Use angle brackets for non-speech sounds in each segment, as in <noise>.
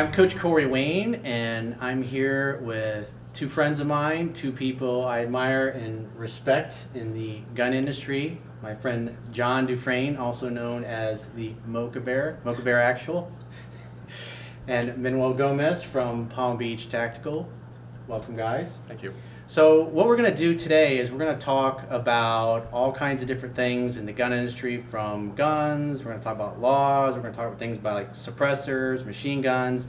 I'm Coach Corey Wayne, and I'm here with two friends of mine, two people I admire and respect in the gun industry. My friend John Dufresne, also known as the Mocha Bear, Mocha Bear Actual, and Manuel Gomez from Palm Beach Tactical. Welcome, guys. Thank you. So, what we're going to do today is we're going to talk about all kinds of different things in the gun industry from guns, we're going to talk about laws, we're going to talk about things about like suppressors, machine guns,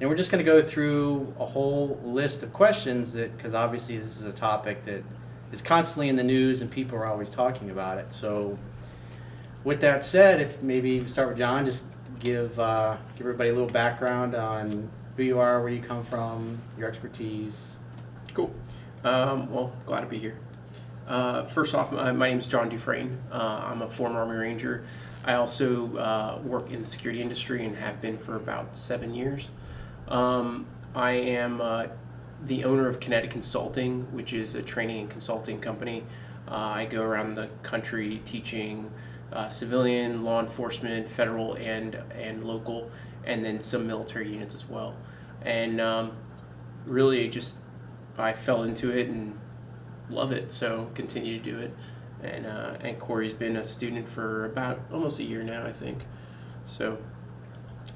and we're just going to go through a whole list of questions that, because obviously this is a topic that is constantly in the news and people are always talking about it. So, with that said, if maybe start with John, just give uh, give everybody a little background on who you are, where you come from, your expertise. Cool. Um, well, glad to be here. Uh, first off, my, my name is John Dufresne. Uh, I'm a former Army Ranger. I also uh, work in the security industry and have been for about seven years. Um, I am uh, the owner of Kinetic Consulting, which is a training and consulting company. Uh, I go around the country teaching uh, civilian, law enforcement, federal, and and local, and then some military units as well. And um, really, just I fell into it and love it, so continue to do it. And uh, and Corey's been a student for about almost a year now, I think. So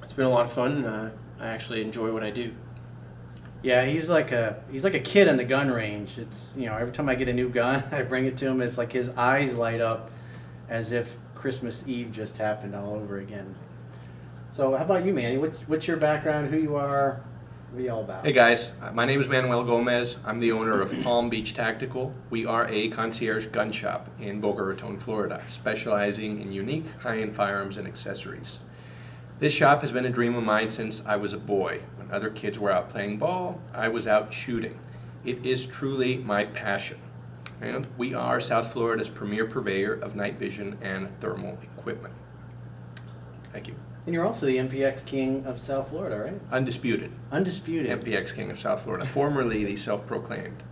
it's been a lot of fun. And, uh, I actually enjoy what I do. Yeah, he's like a he's like a kid in the gun range. It's you know every time I get a new gun, <laughs> I bring it to him. It's like his eyes light up, as if Christmas Eve just happened all over again. So how about you, Manny? What's what's your background? Who you are? Hey guys, my name is Manuel Gomez. I'm the owner of Palm Beach Tactical. We are a concierge gun shop in Boca Raton, Florida, specializing in unique high-end firearms and accessories. This shop has been a dream of mine since I was a boy. When other kids were out playing ball, I was out shooting. It is truly my passion. And we are South Florida's premier purveyor of night vision and thermal equipment. Thank you. And you're also the MPX King of South Florida, right? Undisputed. Undisputed. MPX King of South Florida, formerly the self-proclaimed.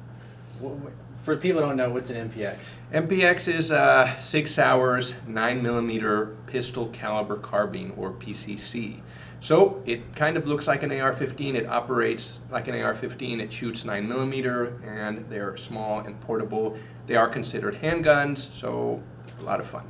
For people who don't know, what's an MPX? MPX is uh, a Sig Sauer, nine millimeter pistol caliber carbine or PCC. So it kind of looks like an AR-15. It operates like an AR-15. It shoots nine millimeter, and they're small and portable. They are considered handguns, so a lot of fun.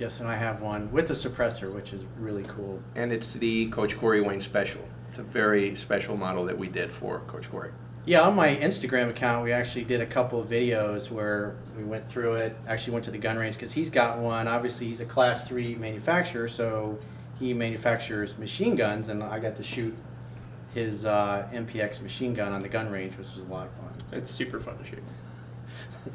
Yes, and I have one with a suppressor, which is really cool. And it's the Coach Corey Wayne Special. It's a very special model that we did for Coach Corey. Yeah, on my Instagram account, we actually did a couple of videos where we went through it. Actually, went to the gun range because he's got one. Obviously, he's a class three manufacturer, so he manufactures machine guns, and I got to shoot his uh, MPX machine gun on the gun range, which was a lot of fun. It's super fun to shoot. <laughs>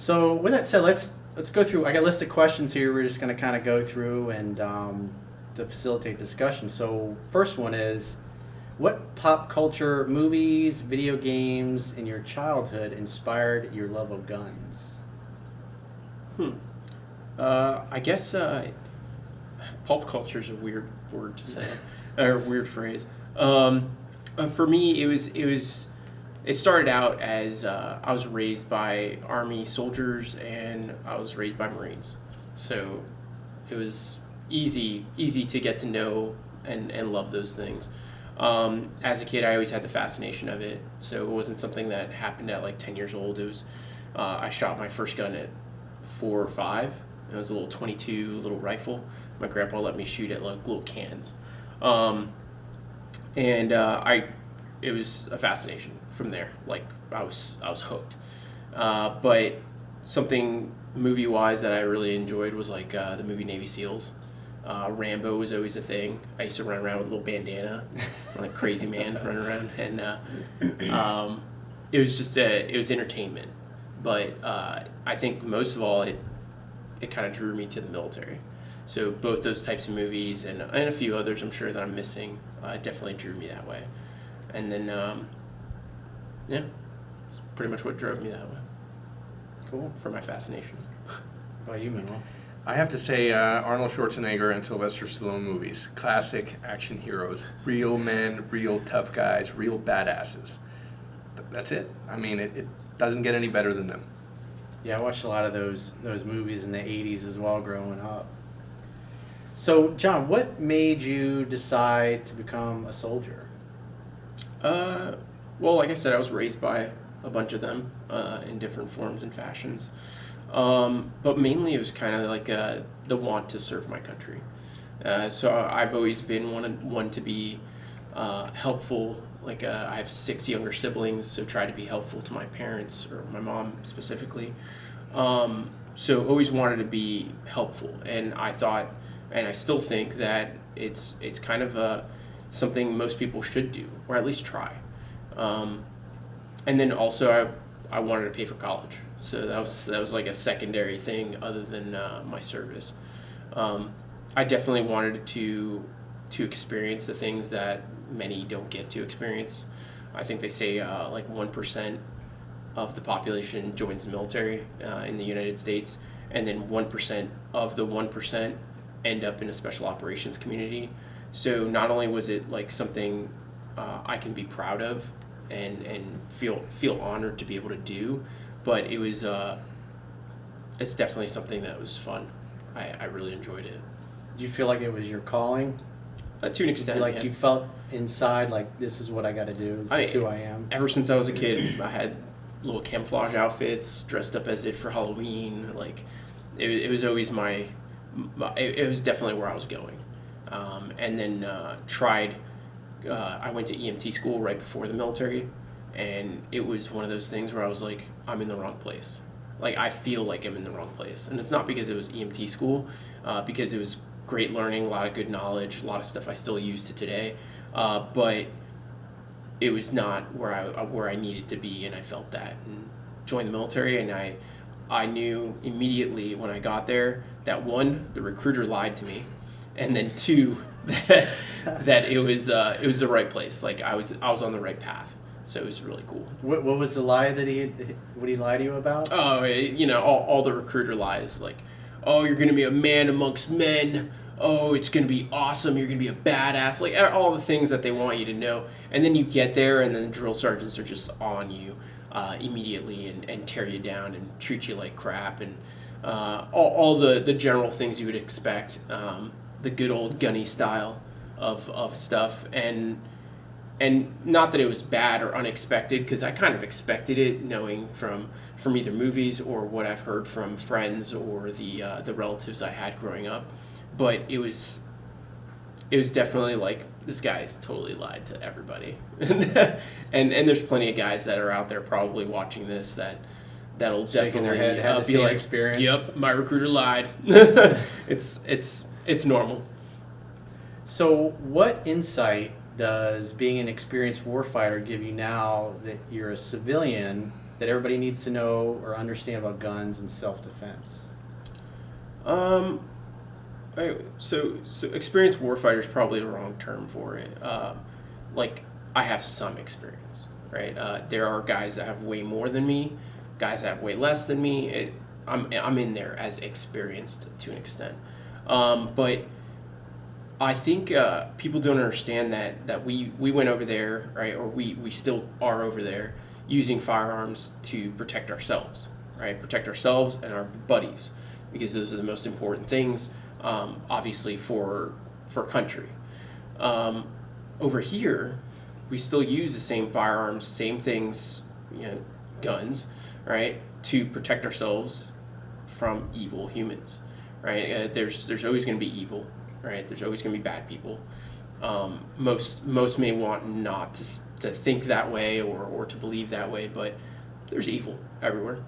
So, with that said, let's let's go through. I got a list of questions here. We're just going to kind of go through and um, to facilitate discussion. So, first one is, what pop culture movies, video games in your childhood inspired your love of guns? Hmm. Uh, I guess uh, pulp culture is a weird word to say, <laughs> or weird phrase. Um, uh, for me, it was it was it started out as uh, I was raised by army soldiers and I was raised by Marines, so it was easy easy to get to know and and love those things. Um, as a kid, I always had the fascination of it, so it wasn't something that happened at like ten years old. It was uh, I shot my first gun at four or five. It was a little 22 little rifle. My grandpa let me shoot at like little cans, um, and uh, I it was a fascination from there. Like I was I was hooked. Uh, but something movie wise that I really enjoyed was like uh, the movie Navy SEALs. Uh, Rambo was always a thing. I used to run around with a little bandana, like crazy man <laughs> running around, and uh, um, it was just a, it was entertainment. But uh, I think most of all, it it kind of drew me to the military. So both those types of movies and and a few others, I'm sure that I'm missing, uh, definitely drew me that way. And then, um, yeah, it's pretty much what drove me that way Cool. for my fascination. How about you, Manuel? I have to say, uh, Arnold Schwarzenegger and Sylvester Stallone movies, classic action heroes, real men, real tough guys, real badasses. Th- That's it. I mean, it, it doesn't get any better than them. Yeah, I watched a lot of those those movies in the '80s as well, growing up. So, John, what made you decide to become a soldier? Uh, well, like I said, I was raised by a bunch of them uh, in different forms and fashions. Um, but mainly it was kind of like uh, the want to serve my country. Uh, so I've always been one, one to be uh, helpful. Like uh, I have six younger siblings, so try to be helpful to my parents or my mom specifically. Um, so always wanted to be helpful, and I thought, and I still think that it's it's kind of a something most people should do, or at least try. Um, and then also, I, I wanted to pay for college, so that was that was like a secondary thing other than uh, my service. Um, I definitely wanted to to experience the things that many don't get to experience. I think they say uh, like one percent of the population joins the military uh, in the United States, and then one percent of the one percent end up in a special operations community. So not only was it like something uh, I can be proud of and and feel feel honored to be able to do, but it was uh, it's definitely something that was fun. I, I really enjoyed it. Do you feel like it was your calling? Uh, to an extent, like yeah. you felt inside like this is what I got to do. This I- is who I am. ever since I was a kid, I had little camouflage outfits, dressed up as it for Halloween. Like, it, it was always my, my it, it was definitely where I was going. Um, and then uh, tried, uh, I went to EMT school right before the military, and it was one of those things where I was like, I'm in the wrong place. Like, I feel like I'm in the wrong place. And it's not because it was EMT school, uh, because it was great learning, a lot of good knowledge, a lot of stuff I still use to today. Uh, but it was not where I uh, where I needed to be, and I felt that. And joined the military, and I I knew immediately when I got there that one, the recruiter lied to me, and then two, that, <laughs> that it was uh, it was the right place. Like I was I was on the right path. So it was really cool. What, what was the lie that he what he lied to you about? Oh, you know, all, all the recruiter lies like, oh, you're gonna be a man amongst men. Oh, it's gonna be awesome. You're gonna be a badass. Like all the things that they want you to know. And then you get there, and then the drill sergeants are just on you uh, immediately and, and tear you down and treat you like crap and uh, all, all the, the general things you would expect. Um, the good old gunny style of, of stuff. And and not that it was bad or unexpected because I kind of expected it, knowing from from either movies or what I've heard from friends or the uh, the relatives I had growing up. But it was it was definitely like this guy's totally lied to everybody, <laughs> and and there's plenty of guys that are out there probably watching this that that'll Shaking definitely head, uh, the be like, experience. "Yep, my recruiter lied." <laughs> it's it's it's normal. So, what insight does being an experienced warfighter give you now that you're a civilian that everybody needs to know or understand about guns and self defense? Um, so so experienced warfighter is probably the wrong term for it. Um, like I have some experience, right? Uh, there are guys that have way more than me, guys that have way less than me. It, I'm I'm in there as experienced to an extent, um, but I think uh, people don't understand that that we we went over there, right? Or we we still are over there using firearms to protect ourselves, right? Protect ourselves and our buddies because those are the most important things, um, obviously for for country. Um, over here, we still use the same firearms, same things, you know, guns, right, to protect ourselves from evil humans, right? Uh, there's there's always going to be evil, right? There's always going to be bad people. Um, most most may want not to, to think that way or, or to believe that way, but there's evil everywhere.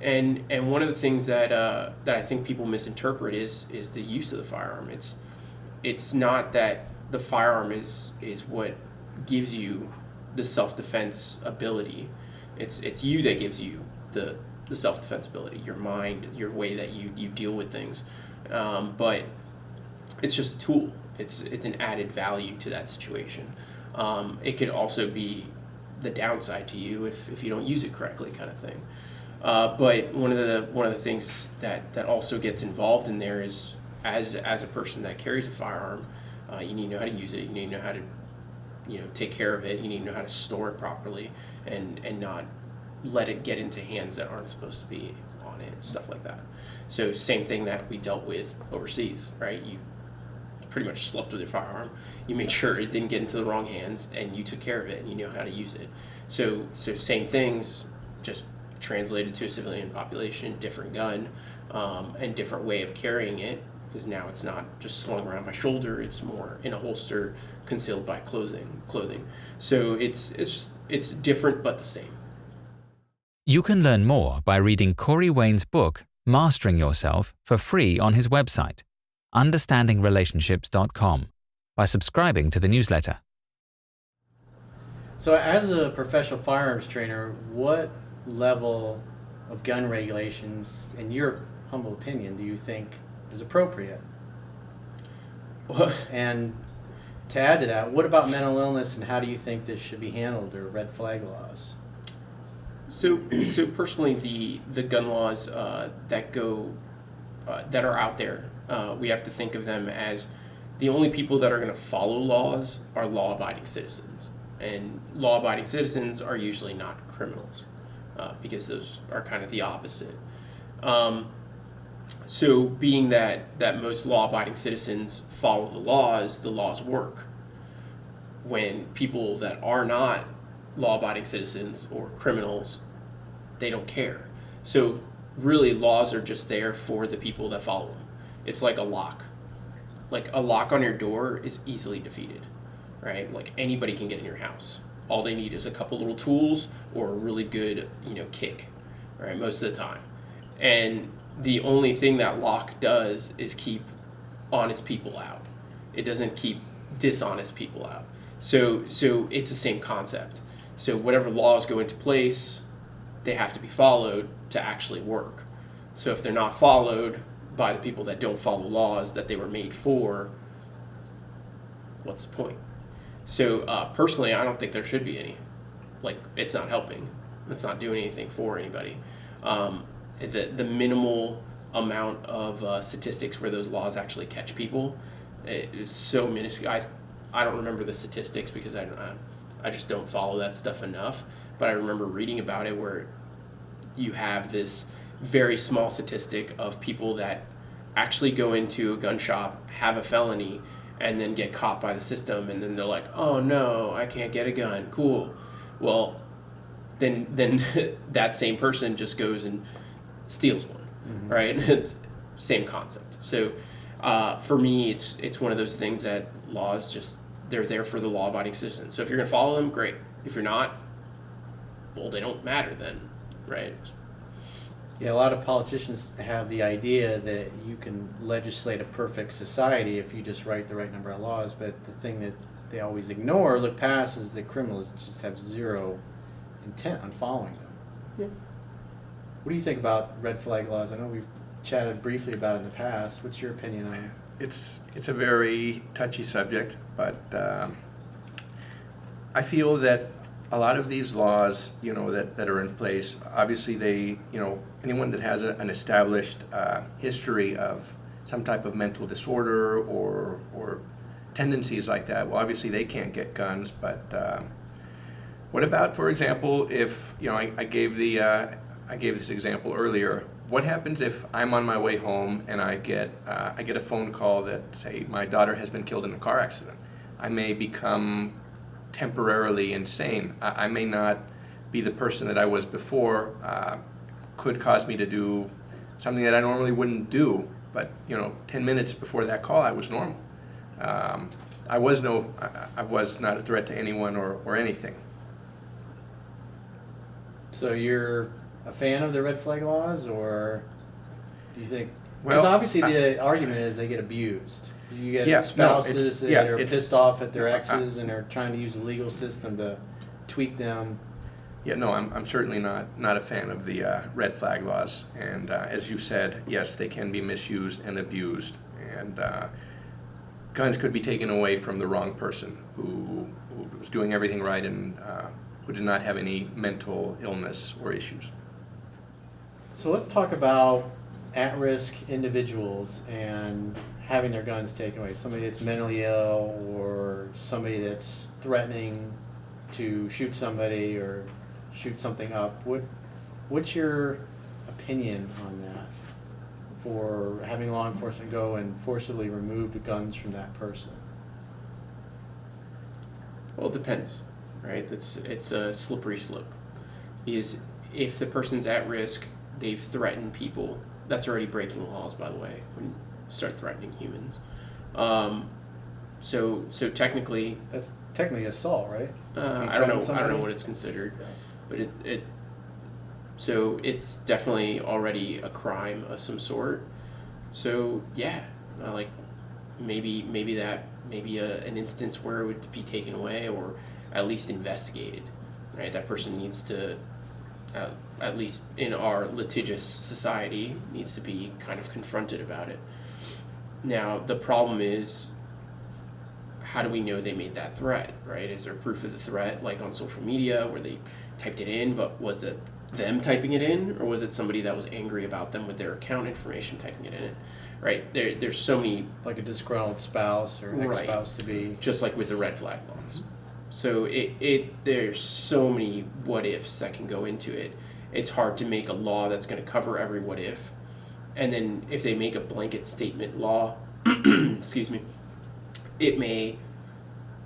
And and one of the things that uh, that I think people misinterpret is is the use of the firearm. It's it's not that the firearm is is what gives you the self defense ability. It's it's you that gives you the the self defense ability, your mind, your way that you, you deal with things. Um, but it's just a tool. It's it's an added value to that situation. Um, it could also be the downside to you if, if you don't use it correctly, kind of thing. Uh, but one of the one of the things that, that also gets involved in there is as as a person that carries a firearm, uh, you need to know how to use it. You need to know how to you know take care of it. You need to know how to store it properly and and not let it get into hands that aren't supposed to be on it, stuff like that. So same thing that we dealt with overseas, right? You pretty much slept with your firearm. You made sure it didn't get into the wrong hands, and you took care of it, and you know how to use it. So, so same things, just translated to a civilian population, different gun, um, and different way of carrying it. Because now it's not just slung around my shoulder; it's more in a holster, concealed by clothing. Clothing. So it's it's just, it's different but the same. You can learn more by reading Corey Wayne's book, Mastering Yourself, for free on his website, understandingrelationships.com, by subscribing to the newsletter. So, as a professional firearms trainer, what level of gun regulations, in your humble opinion, do you think is appropriate? <laughs> And to add to that, what about mental illness and how do you think this should be handled or red flag laws? So, so personally, the the gun laws uh, that go uh, that are out there, uh, we have to think of them as the only people that are going to follow laws are law-abiding citizens, and law-abiding citizens are usually not criminals, uh, because those are kind of the opposite. Um, so, being that that most law-abiding citizens follow the laws, the laws work. When people that are not law-abiding citizens or criminals they don't care. So really laws are just there for the people that follow them it's like a lock. Like a lock on your door is easily defeated right? Like anybody can get in your house. All they need is a couple little tools or a really good you know kick right most of the time. And the only thing that lock does is keep honest people out. It doesn't keep dishonest people out. So so it's the same concept so whatever laws go into place, they have to be followed to actually work. So if they're not followed by the people that don't follow laws that they were made for, what's the point? So uh, personally, I don't think there should be any. Like it's not helping. It's not doing anything for anybody. Um, the the minimal amount of uh, statistics where those laws actually catch people is so minuscule. I I don't remember the statistics because I, don't. I I just don't follow that stuff enough. But I remember reading about it where you have this very small statistic of people that actually go into a gun shop, have a felony, and then get caught by the system, and then they're like, "Oh no, I can't get a gun." Cool. Well, then then <laughs> that same person just goes and steals one, mm-hmm. right? <laughs> It's same concept. So uh, for me, it's it's one of those things that laws just they're there for the law-abiding citizens. So if you're going to follow them, great. If you're not, well, they don't matter then, right? Yeah, a lot of politicians have the idea that you can legislate a perfect society if you just write the right number of laws. But the thing that they always ignore, look past, is that criminals just have zero intent on following them. Yeah. What do you think about red flag laws? I know we've chatted briefly about it in the past. What's your opinion on it? It's it's a very touchy subject, but uh, I feel that a lot of these laws, you know, that, that are in place, obviously they, you know, anyone that has a, an established uh, history of some type of mental disorder or or tendencies like that, well, obviously they can't get guns. But um, what about, for example, if you know, I, I gave the uh, I gave this example earlier what happens if I'm on my way home and I get uh, I get a phone call that say my daughter has been killed in a car accident? I may become temporarily insane. I, I may not be the person that I was before. Uh, could cause me to do something that I normally wouldn't do. But you know, ten minutes before that call, I was normal. Um, I was no, I, I was not a threat to anyone or, or anything. So you're a fan of the red flag laws, or do you think? Because well, obviously the argument is they get abused. You get yeah, spouses no, that yeah, are pissed off at their exes and are trying to use the legal system to tweak them. Yeah, no, I'm, I'm certainly not, not a fan of the uh, red flag laws. And uh, as you said, yes, they can be misused and abused. And uh, guns could be taken away from the wrong person who, who was doing everything right and uh, who did not have any mental illness or issues. So let's talk about at-risk individuals and having their guns taken away. Somebody that's mentally ill or somebody that's threatening to shoot somebody or shoot something up. What what's your opinion on that? for having law enforcement go and forcibly remove the guns from that person? Well, it depends, right? It's it's a slippery slope. Because if the person's at risk, they've threatened people. That's already breaking laws, by the way. When you start threatening humans, um, so so technically, That's technically assault, right? uh, I don't know. threaten I don't know what it's considered, but it it. So it's definitely already a crime of some sort. So yeah, uh, like maybe maybe that maybe a, an instance where it would be taken away or at least investigated. Right, that person needs to. Uh, at least in our litigious society, needs to be kind of confronted about it. Now, the problem is how do we know they made that threat, right? Is there proof of the threat, like on social media where they typed it in, but was it them typing it in, or was it somebody that was angry about them with their account information typing it in? Right? There, there's so many, Like a disgruntled spouse or Right. ex-spouse to be. just like with the red flag laws. So it, it there's so many what ifs that can go into it. It's hard to make a law that's going to cover every what if, and then if they make a blanket statement law, <clears throat> excuse me, it may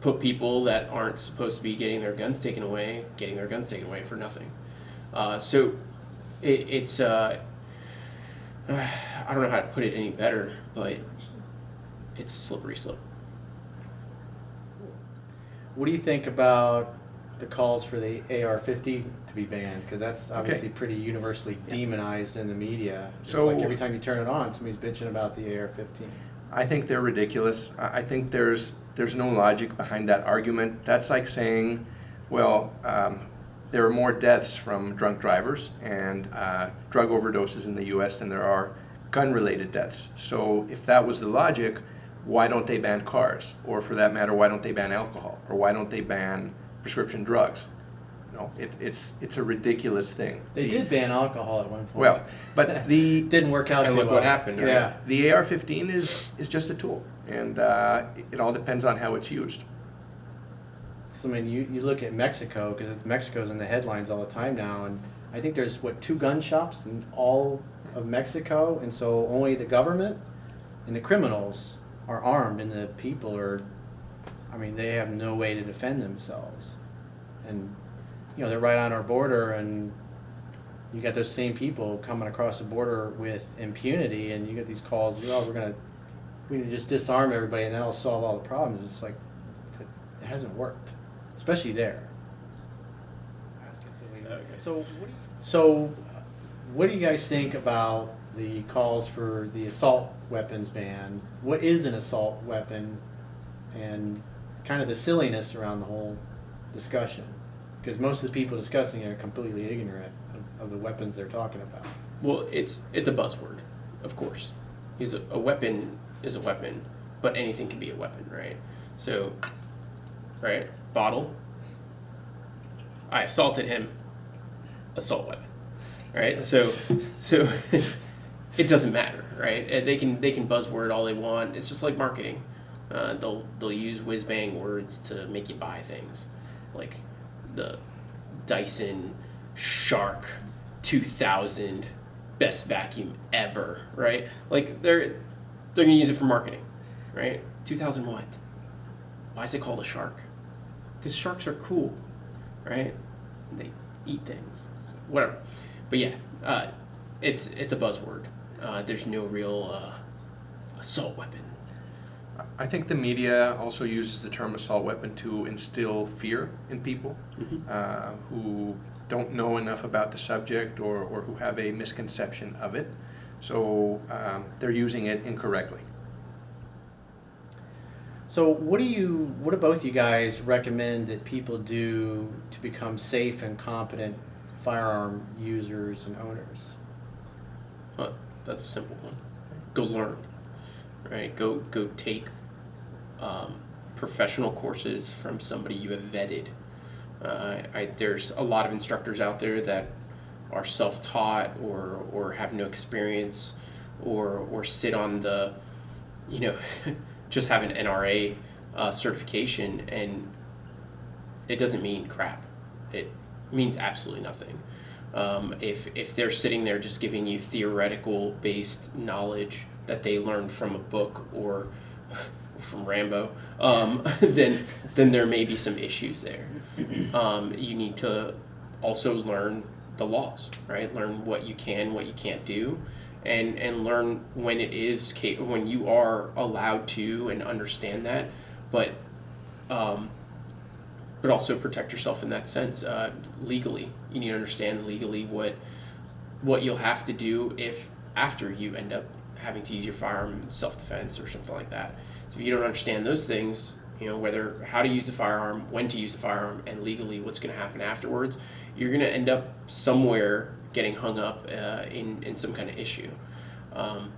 put people that aren't supposed to be getting their guns taken away, getting their guns taken away for nothing. Uh, so it, it's uh, <sighs> I don't know how to put it any better, but it's slippery slope. What do you think about the calls for the AR-15 to be banned? Because that's obviously pretty universally demonized in the media. It's So- like every time you turn it on, somebody's bitching about the AR-15. I think they're ridiculous. I I think there's there's no logic behind that argument. That's like saying, well, um, there are more deaths from drunk drivers and uh, drug overdoses in the U.S. than there are gun-related deaths. So if that was the logic, why don't they ban cars? Or for that matter, why don't they ban alcohol? Or why don't they ban prescription drugs? No, it, it's it's a ridiculous thing. They The- did ban alcohol at one point. Well, but <laughs> the didn't work out And look well. what happened, right? Yeah. the AR-15 is is just a tool, and uh, it all depends on how it's used. So, I mean, you, you look at Mexico because Mexico's in the headlines all the time now, and I think there's what two gun shops in all of Mexico, and so only the government and the criminals are armed, and the people are, I mean, they have no way to defend themselves, and you know they're right on our border, and you got those same people coming across the border with impunity, and you get these calls, oh, we're gonna we can just disarm everybody, and that'll solve all the problems. It's like it hasn't worked, especially there. So, what do you, so, what do you guys think about the calls for the assault weapons ban? What is an assault weapon, and kind of the silliness around the whole discussion? Because most of the people discussing it are completely ignorant of, of the weapons they're talking about. Well, it's it's a buzzword, of course. He's a, a weapon is a weapon, but anything can be a weapon, right? So, right, bottle. I assaulted him. Assault weapon, right? So, so <laughs> it doesn't matter, right? They can they can buzzword all they want. It's just like marketing. Uh, they'll they'll use whiz bang words to make you buy things, like the Dyson Shark 2000 best vacuum ever, right? Like they're they're gonna use it for marketing, right? 2000 what? Why is it called a shark? Because sharks are cool, right? They eat things, so whatever. But yeah, uh, it's it's a buzzword. Uh, there's no real uh, assault weapon. I think the media also uses the term assault weapon to instill fear in people Mhm. uh, who don't know enough about the subject or, or who have a misconception of it. So um, they're using it incorrectly. So, what do you, what do both you guys recommend that people do to become safe and competent firearm users and owners? Uh, that's a simple one. Go learn, right? Go go take um, professional courses from somebody you have vetted. Uh, I, there's a lot of instructors out there that are self-taught or or have no experience or or sit on the, you know, <laughs> just have an NRA uh, certification and it doesn't mean crap. It means absolutely nothing. Um, if if they're sitting there just giving you theoretical based knowledge that they learned from a book or <laughs> from Rambo, um, <laughs> then then there may be some issues there. Um, you need to also learn the laws, right? Learn what you can, what you can't do, and and learn when it is when you are allowed to and understand that, but um, but also protect yourself in that sense uh, legally. You need to understand legally what what you'll have to do if after you end up having to use your firearm in self defense or something like that. So if you don't understand those things, you know whether how to use the firearm, when to use the firearm, and legally what's going to happen afterwards, you're going to end up somewhere getting hung up uh, in in some kind of issue. Um,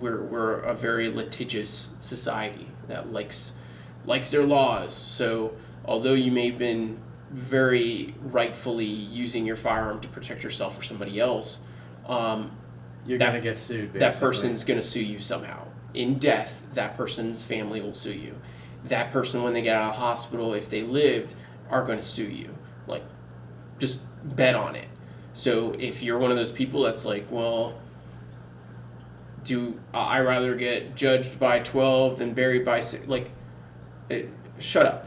we're we're a very litigious society that likes likes their laws. So although you may have been very rightfully using your firearm to protect yourself or somebody else, um, You're That- gonna get sued. that person's going to sue you somehow. In death, that person's family will sue you. That person, when they get out of the hospital, if they lived, are going to sue you. Like, just bet on it. So if you're one of those people that's like, well, do I rather get judged by 12 than buried by six? Like, it, shut up.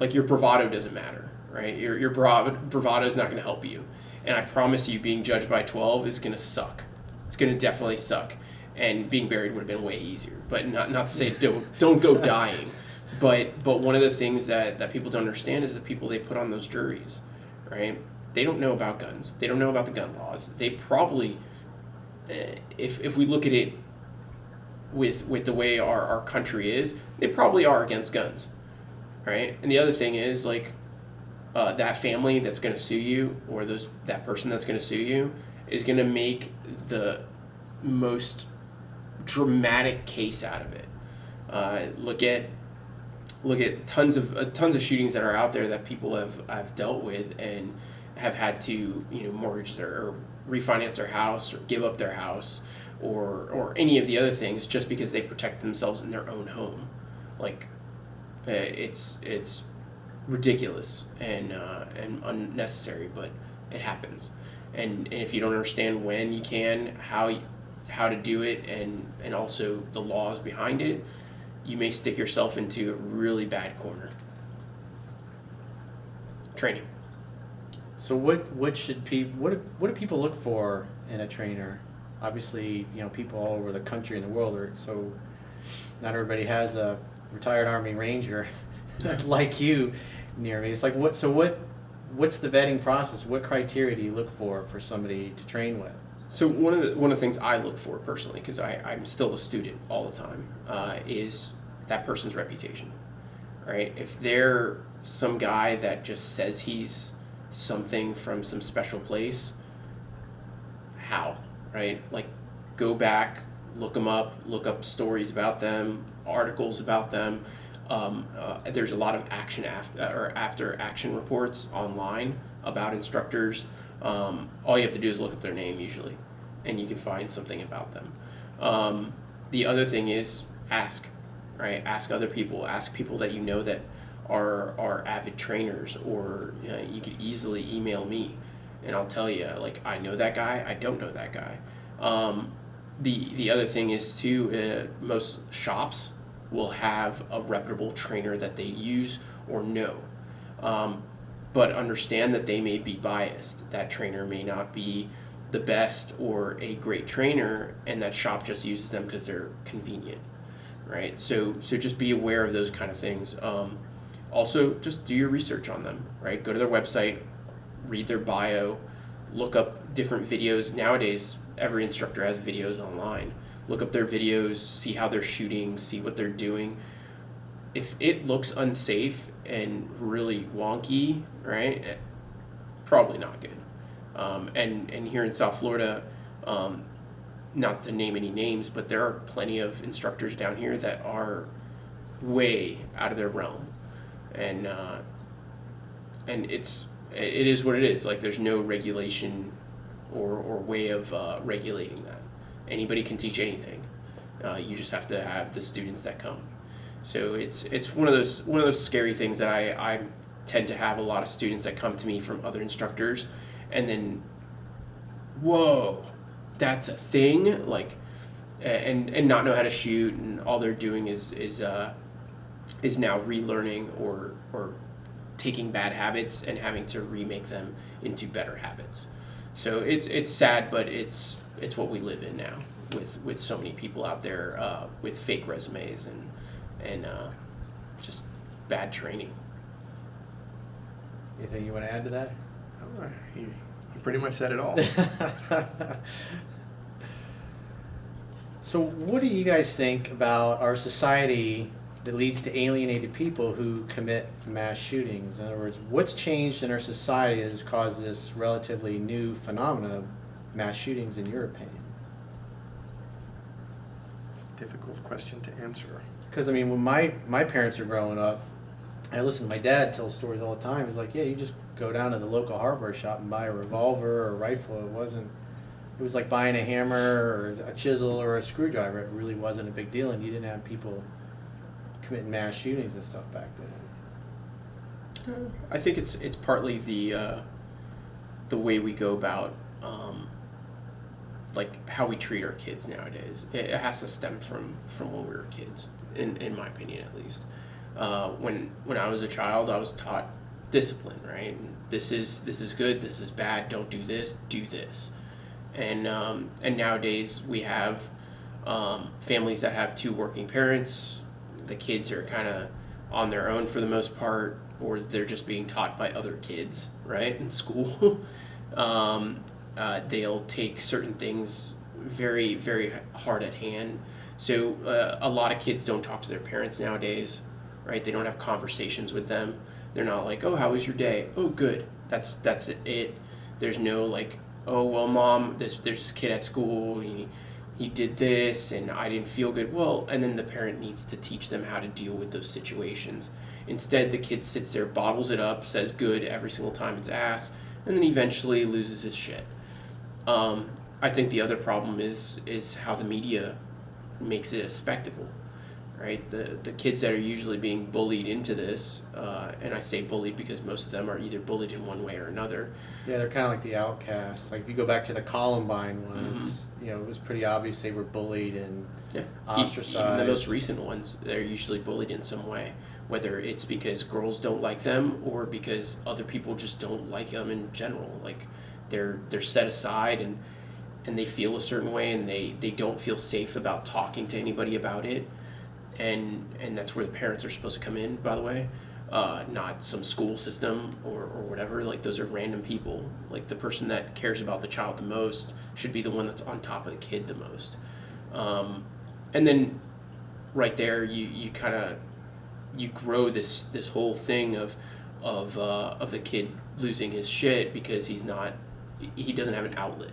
Like, your bravado doesn't matter, right? Your, your bravado, bravado is not going to help you. And I promise you, being judged by 12 is going to suck. It's going to definitely suck. And being buried would have been way easier. But not, not to say don't, <laughs> don't go dying. But, but one of the things that, that people don't understand is the people they put on those juries, right? They don't know about guns. They don't know about the gun laws. They probably uh, if if we look at it with with the way our, our country is, they probably are against guns, right? And the other thing is like uh, that family that's going to sue you, or those that person that's going to sue you, is going to make the most dramatic case out of it. Uh, look at look at tons of uh, tons of shootings that are out there that people have have dealt with and have had to you know mortgage their or refinance their house or give up their house or or any of the other things just because they protect themselves in their own home like it's it's ridiculous and uh, and unnecessary but it happens and, and if you don't understand when you can how how to do it and and also the laws behind it you may stick yourself into a really bad corner training So what what should people what what do people look for in a trainer? Obviously, you know, people all over the country and the world are so. Not everybody has a retired Army Ranger <laughs> <laughs> like you near me. It's like what? So what? What's the vetting process? What criteria do you look for for somebody to train with? So one of the one of the things I look for personally, because I I'm still a student all the time, uh, is that person's reputation, right? If they're some guy that just says he's something from some special place, how, right? Like, go back, look them up, look up stories about them, articles about them. Um, uh, there's a lot of action after or after action reports online about instructors. Um, all you have to do is look up their name usually, and you can find something about them. Um, the other thing is ask, right? Ask other people. Ask people that you know that are are avid trainers, or you, know, you could easily email me, and I'll tell you like I know that guy. I don't know that guy. Um, the the other thing is too. Uh, most shops will have a reputable trainer that they use or know. Um, but understand that they may be biased. That trainer may not be the best or a great trainer, and that shop just uses them because they're convenient, right? So so just be aware of those kind of things. Um, also, just do your research on them, right? Go to their website, read their bio, look up different videos. Nowadays, every instructor has videos online. Look up their videos, see how they're shooting, see what they're doing. If it looks unsafe and really wonky, right, eh, probably not good. Um, and and here in South Florida, um, not to name any names, but there are plenty of instructors down here that are way out of their realm, and uh, and it's it is what it is. Like there's no regulation or or way of uh, regulating that. Anybody can teach anything. Uh, you just have to have the students that come. So it's it's one of those one of those scary things that I I tend to have a lot of students that come to me from other instructors, and then whoa that's a thing like and and not know how to shoot and all they're doing is is uh is now relearning or or taking bad habits and having to remake them into better habits so it's it's sad but it's it's what we live in now with with so many people out there uh, with fake resumes and and uh, just bad training Anything you want to add to that? Oh, you, you pretty much said it all. <laughs> so, what do you guys think about our society that leads to alienated people who commit mass shootings? In other words, what's changed in our society that has caused this relatively new phenomenon of mass shootings, in your opinion? It's a Difficult question to answer. Because I mean, when my my parents were growing up, I listened to my dad tell stories all the time. He's like, "Yeah, you just go down to the local hardware shop and buy a revolver or a rifle. It wasn't. It was like buying a hammer or a chisel or a screwdriver. It really wasn't a big deal, and you didn't have people committing mass shootings and stuff back then." I think it's it's partly the uh, the way we go about um, like how we treat our kids nowadays. It, has to stem from from when we were kids, in in my opinion at least. Uh, when when I was a child, I was taught discipline. Right, and this is this is good. This is bad. Don't do this. Do this. And um, and nowadays we have um, families that have two working parents. The kids are kind of on their own for the most part, or they're just being taught by other kids, right, in school. <laughs> um, uh, they'll take certain things very, very hard at hand. So uh, a lot of kids don't talk to their parents nowadays, right? They don't have conversations with them. They're not like, "Oh, how was your day?" "Oh, good." That's that's it. There's no like, "Oh, well, mom, this there's this kid at school. He, he did this and I didn't feel good. Well, and then the parent needs to teach them how to deal with those situations. Instead, the kid sits there, bottles it up, says good every single time it's asked, and then eventually loses his shit. Um, I think the other problem is is how the media makes it a spectacle, right? The the kids that are usually being bullied into this, uh, and I say bullied because most of them are either bullied in one way or another. Yeah, they're kind of like the outcasts. Like if you go back to the Columbine ones, you know, it was pretty obvious they were bullied and Yeah. Ostracized. Even the most recent ones, they're usually bullied in some way, whether it's because girls don't like them or because other people just don't like them in general. Like they're they're set aside and and they feel a certain way and they they don't feel safe about talking to anybody about it. And and that's where the parents are supposed to come in, by the way. Uh, not some school system or, or whatever. Like those are random people. Like the person that cares about the child the most should be the one that's on top of the kid the most. Um, and then right there you, you kind of you grow this this whole thing of of uh, of the kid losing his shit because he's not he doesn't have an outlet.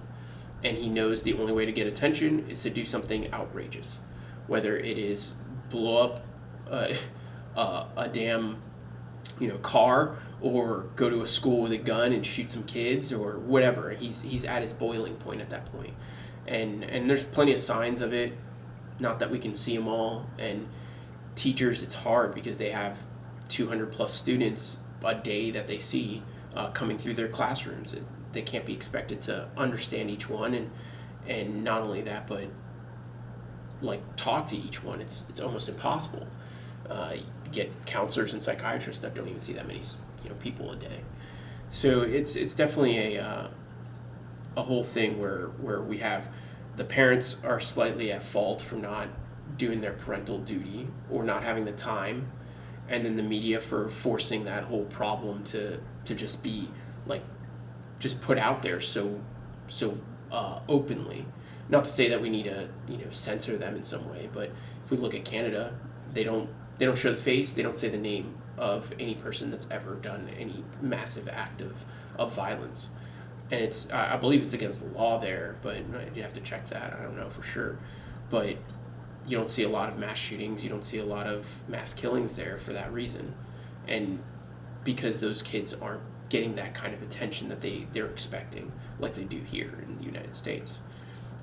And he knows the only way to get attention is to do something outrageous. Whether it is blow up uh, <laughs> a damn you know car or go to a school with a gun and shoot some kids or whatever. He's he's at his boiling point at that point. And and there's plenty of signs of it. Not that we can see them all. And teachers it's hard because they have 200 plus students a day that they see uh, coming through their classrooms they can't be expected to understand each one and and not only that but like talk to each one. It's it's almost impossible. Uh, get counselors and psychiatrists that don't even see that many you know people a day. So it's it's definitely a uh, a whole thing where where we have the parents are slightly at fault for not doing their parental duty or not having the time. And then the media for forcing that whole problem to to just be like just put out there so so uh, openly not to say that we need to you know censor them in some way but if we look at Canada they don't they don't show the face they don't say the name of any person that's ever done any massive act of, of violence and it's I believe it's against the law there, but you have to check that. I don't know for sure, but you don't see a lot of mass shootings. You don't see a lot of mass killings there for that reason, and because those kids aren't getting that kind of attention that they they're expecting, like they do here in the United States.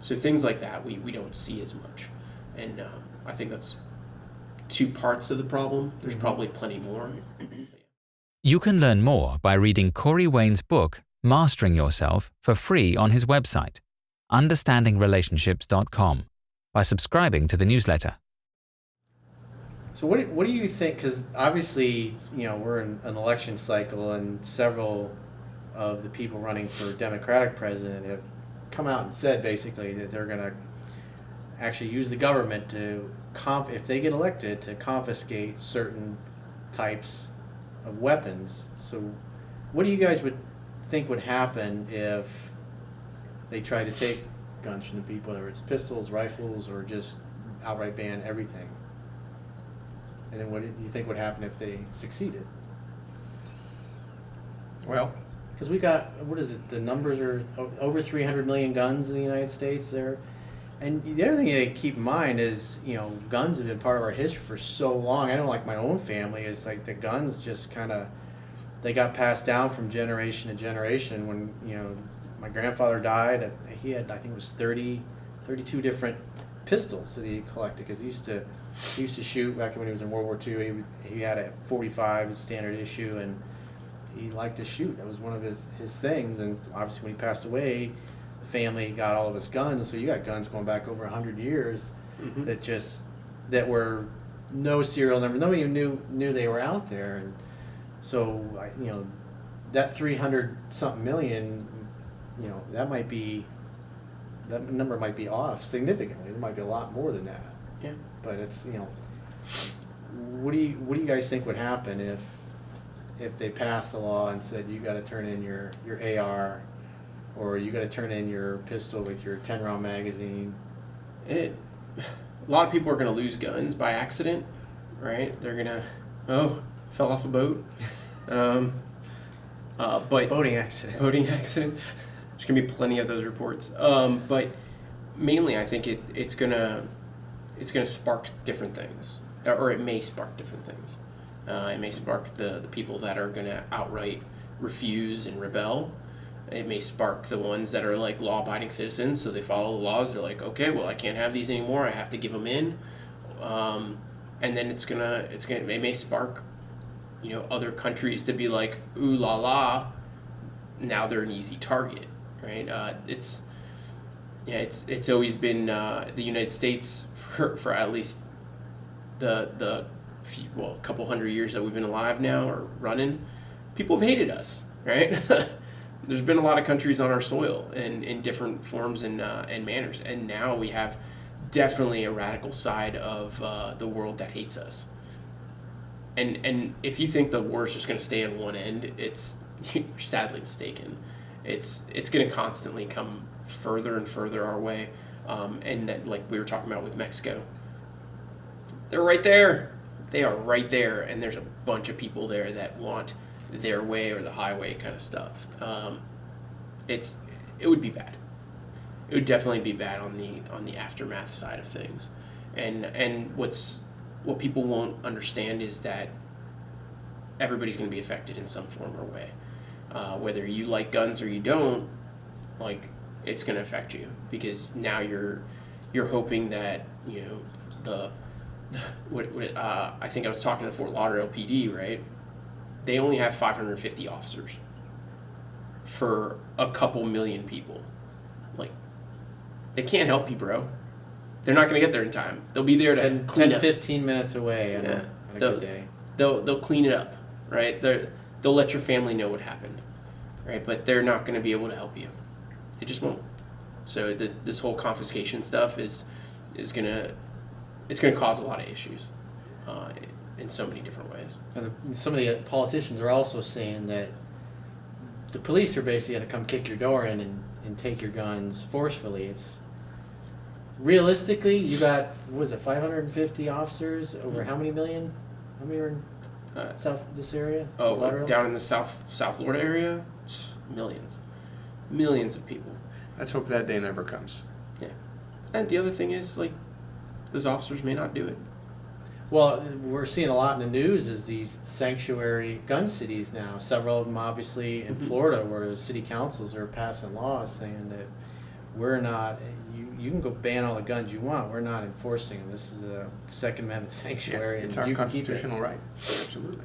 So things like that we, we don't see as much, and um, I think that's two parts of the problem. There's probably plenty more. You can learn more by reading Corey Wayne's book, Mastering Yourself for free on his website, understandingrelationships.com, by subscribing to the newsletter. So what do, what do you think? Because obviously, you know, we're in an election cycle, and several of the people running for Democratic president have come out and said basically that they're going to actually use the government to, conf- if they get elected, to confiscate certain types of weapons. So, what do you guys would think would happen if they try to take guns from the people, whether it's pistols, rifles, or just outright ban everything? And then what do you think would happen if they succeeded? Well, Because we got what is it? The numbers are over 300 million guns in the United States. There, and the other thing to keep in mind is you know guns have been part of our history for so long. I know, like my own family, is like the guns just kind of they got passed down from generation to generation. When you know my grandfather died, he had I think it was 30, 32 different pistols that he collected because he used to he used to shoot back when he was in World War II. He was, he had a 45 standard issue and he liked to shoot. That was one of his, his things. And obviously, when he passed away, the family got all of his guns. So you got guns going back over hundred years Mhm. that just that were no serial number. Nobody even knew knew they were out there. And so you know that three hundred something million, you know that might be that number might be off significantly. There might be a lot more than that. Yeah. But it's you know, what do you what do you guys think would happen if if they passed a law and said you got to turn in your your AR, or you got to turn in your pistol with your ten round magazine? It, a lot of people are going to lose guns by accident, right? They're going to, oh, fell off a boat. <laughs> Um, uh, but Boating accident. boating accidents. There's gonna be plenty of those reports. Um, but mainly, I think it, it's gonna it's gonna spark different things, or- it may spark different things. Uh, it may spark the, the people that are gonna outright refuse and rebel. It may spark the ones that are like law-abiding citizens, so they follow the laws. They're like, okay, well, I can't have these anymore. I have to give them in. Um, and then it's gonna it's gonna it may spark you know other countries to be like ooh la la now they're an easy target right? Uh, it's yeah it's it's always been uh, the united states for, for at least the the few, well couple hundred years that we've been alive now or running people have hated us right? <laughs> There's been a lot of countries on our soil in, in different forms and, uh, and manners and now we have definitely a radical side of uh, the world that hates us. And and if you think the war is just going to stay on one end, it's you're <laughs> sadly mistaken. It's it's going to constantly come further and further our way, um, and that like we were talking about with Mexico, they're right there. They are right there, and there's a bunch of people there that want their way or the highway kind of stuff. Um, it's it would be bad. It would definitely be bad on the on the aftermath side of things, and and what's what people won't understand is that everybody's going to be affected in some form or way. Uh, whether you like guns or you don't, like it's going to affect you because now you're you're hoping that you know the <laughs> what, what uh, I think I was talking to Fort Lauderdale PD right. They only have 550 officers for a couple million people. Like they can't help you, bro. They're not going to get there in time. They'll be there to 10, clean 10 up. 15 minutes away on, Yeah. a, on a The- good day. they'll they'll clean it up, right? They they'll let your family know what happened, right? But they're not going to be able to help you. They just won't. So the, this whole confiscation stuff is is gonna it's gonna cause a lot of issues uh, in so many different ways. And some of the politicians are also saying that the police are basically going to come kick your door in and, and take your guns forcefully. It's realistically, you got what was it 550 officers over how many million? How many are in Uh, south this area? oh, Lateral? down in the South South Florida area, millions, millions of people. let's hope that day never comes. Yeah, and the other thing is like those officers may not do it. Well, we're seeing a lot in the news is these sanctuary gun cities now. Several of them, obviously, in Mhm. Florida, where the city councils are passing laws saying that we're not. You can go ban all the guns you want. We're not enforcing them. This is a Second Amendment <laughs> sanctuary, it's and our you can keep it. constitutional right. Absolutely.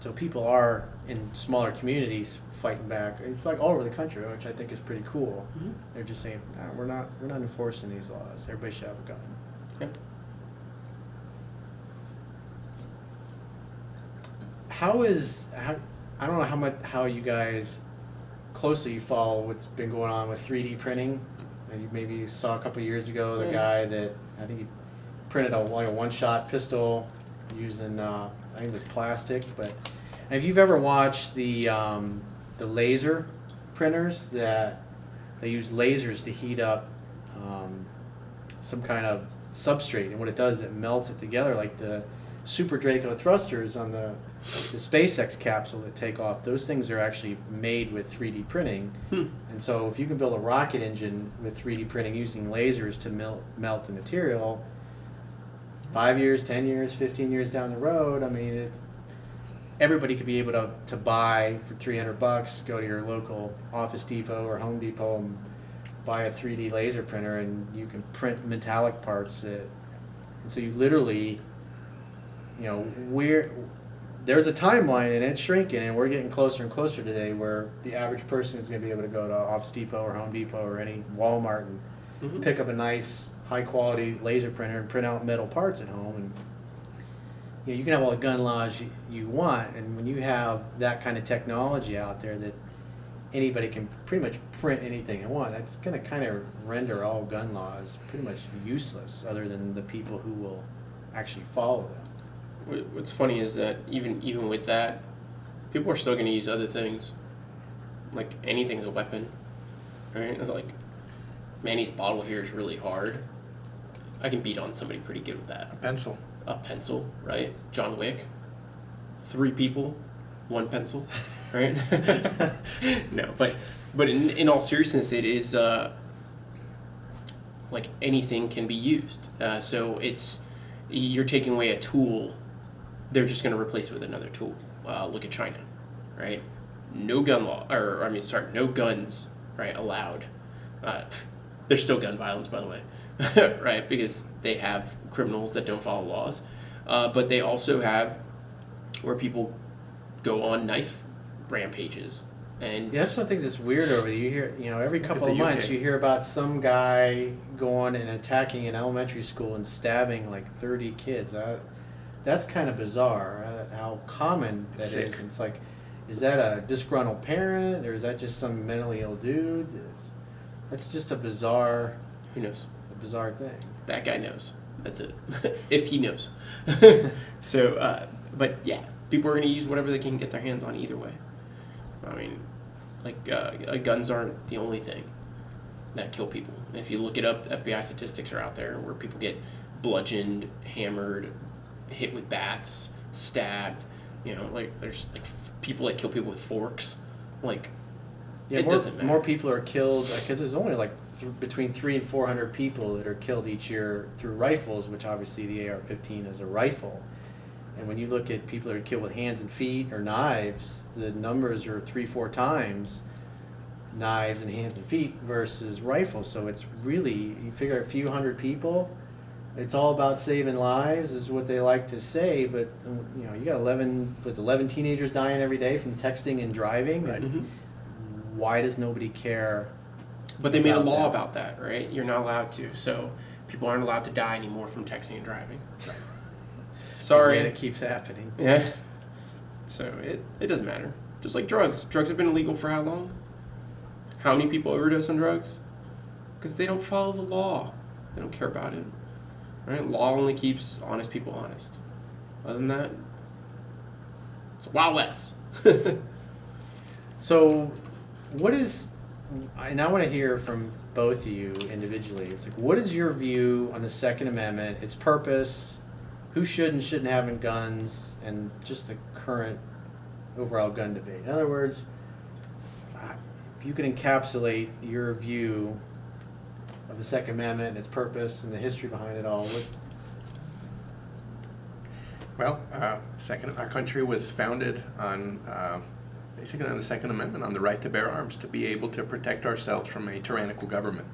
So people are in smaller communities fighting back. It's like all over the country, which I think is pretty cool. Mhm. They're just saying, nah, we're not we're not enforcing these laws. Everybody should have a gun. Yep. How is how I don't know how much how you guys closely you follow what's been going on with 3D printing. Uh, You maybe saw a couple years ago the Yeah. guy that I think he printed a like a one shot pistol using uh, I think it was plastic. But if you've ever watched the um, the laser printers that they use lasers to heat up um, some kind of substrate, and what it does, it melts it together like the Super Draco thrusters on the the SpaceX capsule that take off. Those things are actually made with 3D printing. Hmm. And so, if you can build a rocket engine with 3D printing using lasers to melt, melt the material, five years, 10 years, 15 years down the road, I mean, it, everybody could be able to, to buy for 300 bucks, go to your local Office Depot or Home Depot and buy a 3D laser printer, and you can print metallic parts that, and so you literally, you know, we're, there's a timeline and it's shrinking and we're getting closer and closer today where the average person is going to be able to go to Office Depot or Home Depot or any Walmart and Mhm. pick up a nice high quality laser printer and print out metal parts at home and you, know, you can have all the gun laws you, you want and when you have that kind of technology out there that anybody can pretty much print anything they want that's going to kind of render all gun laws pretty much useless other than the people who will actually follow them What's funny is that even even with that, people are still going to use other things. Like anything's a weapon, right? Like Manny's bottle here is really hard. I can beat on somebody pretty good with that. A pencil. A pencil, right? John Wick, three people, one pencil, <laughs> right? <laughs> no, but but in, in all seriousness, it is uh, like anything can be used. Uh, so it's you're taking away a tool, they're just going to replace it with another tool. Uh, look at China, right? No gun law, or I mean, sorry, no guns, right? Allowed. Uh, there's still gun violence, by the way, <laughs> right? Because they have criminals that don't follow laws, uh, but they also have where people go on knife rampages and Yeah, that's one thing that's weird over there. You hear, you know, every couple of months UK. you hear about some guy going and attacking an elementary school and stabbing like 30 kids. That's kind of bizarre uh, how common that is. Sick. And It's like, is that a disgruntled parent or is that just some mentally ill dude? It's, that's just a bizarre, who knows? a bizarre thing. that guy knows. That's it. <laughs> if he knows. <laughs> so, uh, but yeah, people are going to use whatever they can get their hands on either way. I mean, like, uh, guns aren't the only thing that kill people. If you look it up, FBI statistics are out there where people get bludgeoned, hammered, hit with bats, stabbed. You know, like, there's like f- people that kill people with forks. Like, Yeah, It more, doesn't matter. more people are killed because there's only like th- between three and four hundred people that are killed each year through rifles, which obviously the AR-15 is a rifle. And when you look at people that are killed with hands and feet or knives, the numbers are three, four times knives and hands and feet versus rifles. So it's really you figure a few hundred people. It's all about saving lives, is what they like to say. But you know, you got eleven was eleven teenagers dying every day from texting and driving. Right. mhm. Why does nobody care? But they made a law that. about that, right? You're not allowed to. So people aren't allowed to die anymore from texting and driving. sorry And Sorry. it keeps happening. Yeah. So it, it doesn't matter. Just like drugs. Drugs have been illegal for how long? How many people overdose on drugs? Because they don't follow the law. They don't care about it. Right? Law only keeps honest people honest. Other than that, it's wild west. <laughs> So, what is, and I want to hear from both of you individually. It's like, what is your view on the Second Amendment, its purpose, who should and shouldn't have guns, and just the current overall gun debate? In other words, if you can encapsulate your view of the Second Amendment and its purpose and the history behind it all, what, Well, uh, second, our country was founded on uh, basically on the Second Amendment, on the right to bear arms, to be able to protect ourselves from a tyrannical government,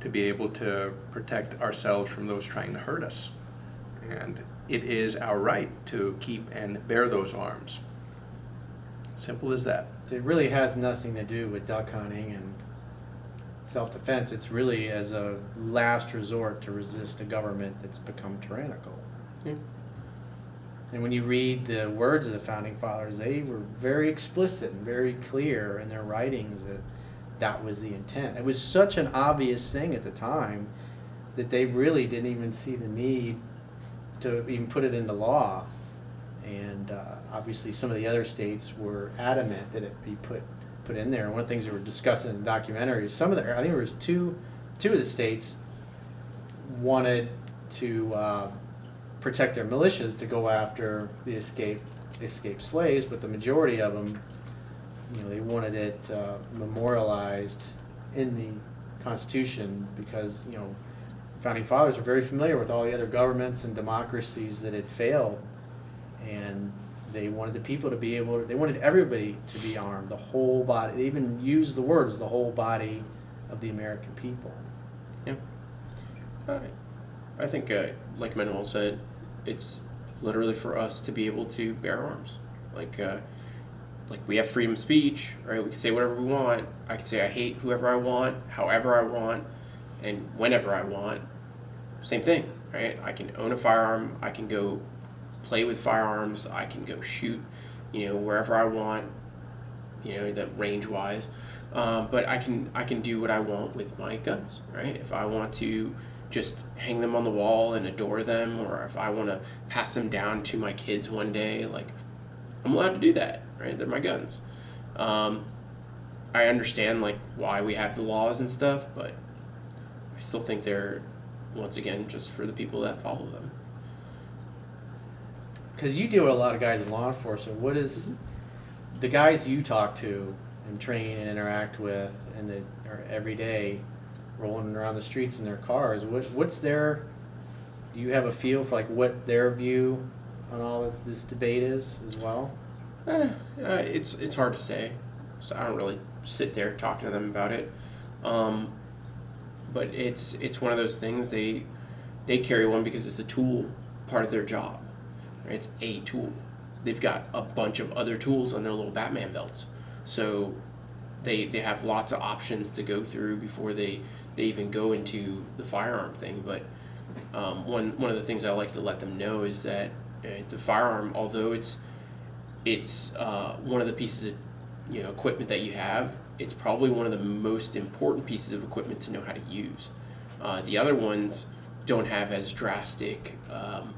to be able to protect ourselves from those trying to hurt us. And it is our right to keep and bear those arms. Simple as that. It really has nothing to do with duck hunting and self-defense. It's really as a last resort to resist a government that's become tyrannical. Yeah. And when you read the words of the founding fathers, they were very explicit and very clear in their writings that that was the intent. It was such an obvious thing at the time that they really didn't even see the need to even put it into law. And uh, obviously, some of the other states were adamant that it be put put in there. And one of the things that were discussing in the documentary is some of the I think there was two two of the states wanted to uh, protect their militias to go after the escaped escaped slaves, but the majority of them, you know, they wanted it uh, memorialized in the Constitution because you know founding fathers were very familiar with all the other governments and democracies that had failed, and they wanted the people to be able to, they wanted everybody to be armed, the whole body. They even used the words the whole body of the American people. Yeah. I, I think, uh, like Manuel said, it's literally for us to be able to bear arms. Like, uh, like we have freedom of speech, right? We can say whatever we want. I can say I hate whoever I want, however I want, and whenever I want. Same thing, right? I can own a firearm. I can go play with firearms. I can go shoot, you know, wherever I want, you know, that range wise. Um, but I can I can do what I want with my guns, right? If I want to just hang them on the wall and adore them, or if I want to pass them down to my kids one day, like I'm allowed to do that, right? They're my guns. Um, I understand like why we have the laws and stuff, but I still think they're once again just for the people that follow them. Because you deal with a lot of guys in law enforcement. What is the guys you talk to and train and interact with, and that are every day rolling around the streets in their cars? What what's their? Do you have a feel for like what their view on all this debate is as well? Eh, uh, it's it's hard to say, so I don't really sit there talking to them about it. Um, but it's it's one of those things they they carry one because it's a tool, part of their job. It's a tool. They've got a bunch of other tools on their little Batman belts, so they they have lots of options to go through before they they even go into the firearm thing. But um, one one of the things I like to let them know is that uh, the firearm, although it's it's uh, one of the pieces of you know equipment that you have. It's probably one of the most important pieces of equipment to know how to use. Uh, the other ones don't have as drastic, um,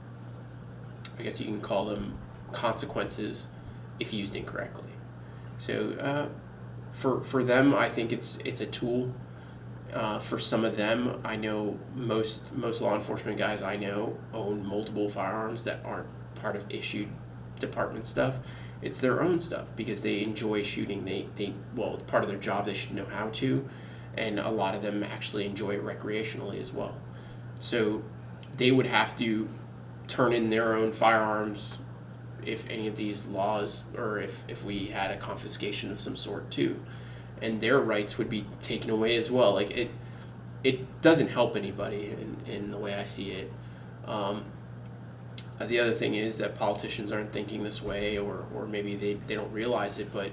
I guess you can call them consequences if used incorrectly. So uh, for for them, I think it's it's a tool. Uh, for some of them, I know most most law enforcement guys I know own multiple firearms that aren't part of issued department stuff. It's their own stuff because they enjoy shooting. They they well, part of their job they should know how to, and a lot of them actually enjoy it recreationally as well. So they would have to turn in their own firearms if any of these laws or if, if we had a confiscation of some sort too. And their rights would be taken away as well. Like it it doesn't help anybody in, in the way i see it. Um, the other thing is that politicians aren't thinking this way or, or maybe they, they don't realize it but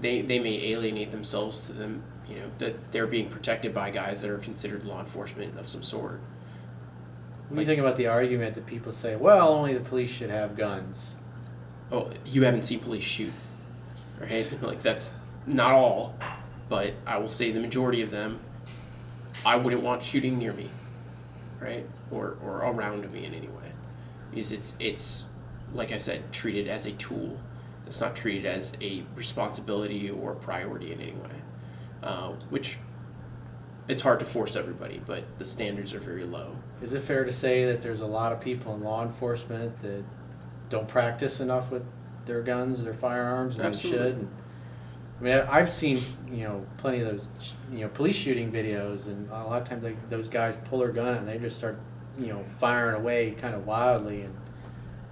they, they may alienate themselves to them you know that they're being protected by guys that are considered law enforcement of some sort What do you think about the argument that people say, well, only the police should have guns? oh, you haven't seen police shoot, right? Like that's not all, but I will say the majority of them, I wouldn't want shooting near me, right, or or around me in any way, because it's it's like I said, treated as a tool. It's not treated as a responsibility or a priority in any way, uh, which it's hard to force everybody, but the standards are very low. Is it fair to say that there's a lot of people in law enforcement that don't practice enough with their guns, their firearms, and they Absolutely. should? And, I mean, I've seen you know plenty of those you know police shooting videos, and a lot of times they, those guys pull their gun and they just start you know firing away kind of wildly, and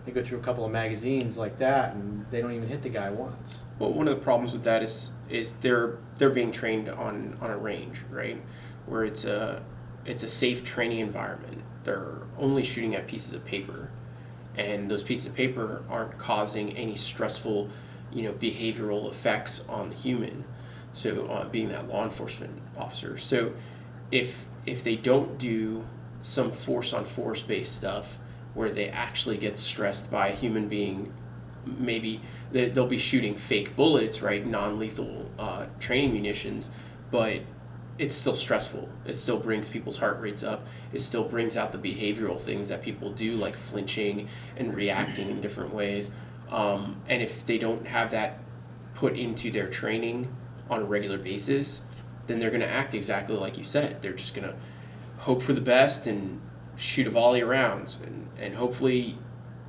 they go through a couple of magazines like that, and they don't even hit the guy once. Well, one of the problems with that is is they're they're being trained on on a range, right? Where it's a it's a safe training environment. They're only shooting at pieces of paper, and those pieces of paper aren't causing any stressful you know, behavioral effects on the human. So, uh, being that law enforcement officer. So, if if they don't do some force on force based stuff where they actually get stressed by a human being, maybe they, they'll be shooting fake bullets, right? Non lethal uh, training munitions, but it's still stressful. It still brings people's heart rates up. It still brings out the behavioral things that people do, like flinching and reacting in different ways. Um, and if they don't have that put into their training on a regular basis, then they're going to act exactly like you said. They're just going to hope for the best and shoot a volley of rounds, and, and hopefully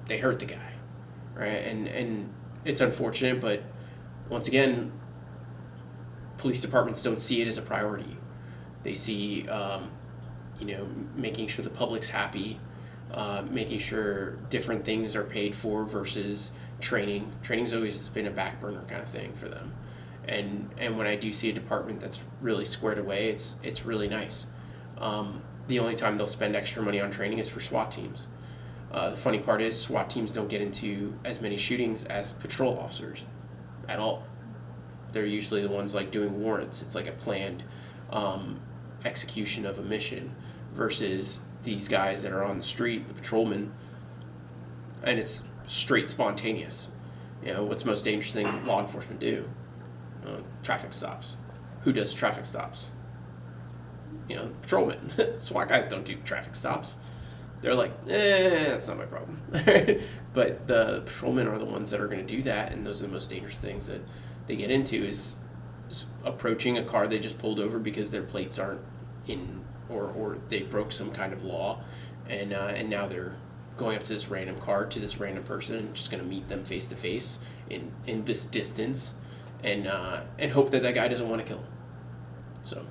they hurt the guy, right? And and it's unfortunate, but once again, police departments don't see it as a priority. They see, um, you know, making sure the public's happy, uh, making sure different things are paid for versus training. Training's always been a back burner kind of thing for them, and and when I do see a department that's really squared away, it's it's really nice. Um, the only time they'll spend extra money on training is for SWAT teams. Uh, the funny part is SWAT teams don't get into as many shootings as patrol officers at all. They're usually the ones like doing warrants. It's like a planned um, execution of a mission versus these guys that are on the street, the patrolmen, and it's straight spontaneous. You know, what's the most dangerous thing law enforcement do? Uh, traffic stops. Who does traffic stops? You know, patrolmen. <laughs> SWAT guys don't do traffic stops. They're like, eh, that's not my problem. <laughs> but the patrolmen are the ones that are going to do that, and those are the most dangerous things that they get into is, approaching a car they just pulled over because their plates aren't in, or, or they broke some kind of law, and uh, and now they're going up to this random car to this random person and just to meet them face to face in in this distance, and uh, and hope that that guy doesn't want to kill them. So.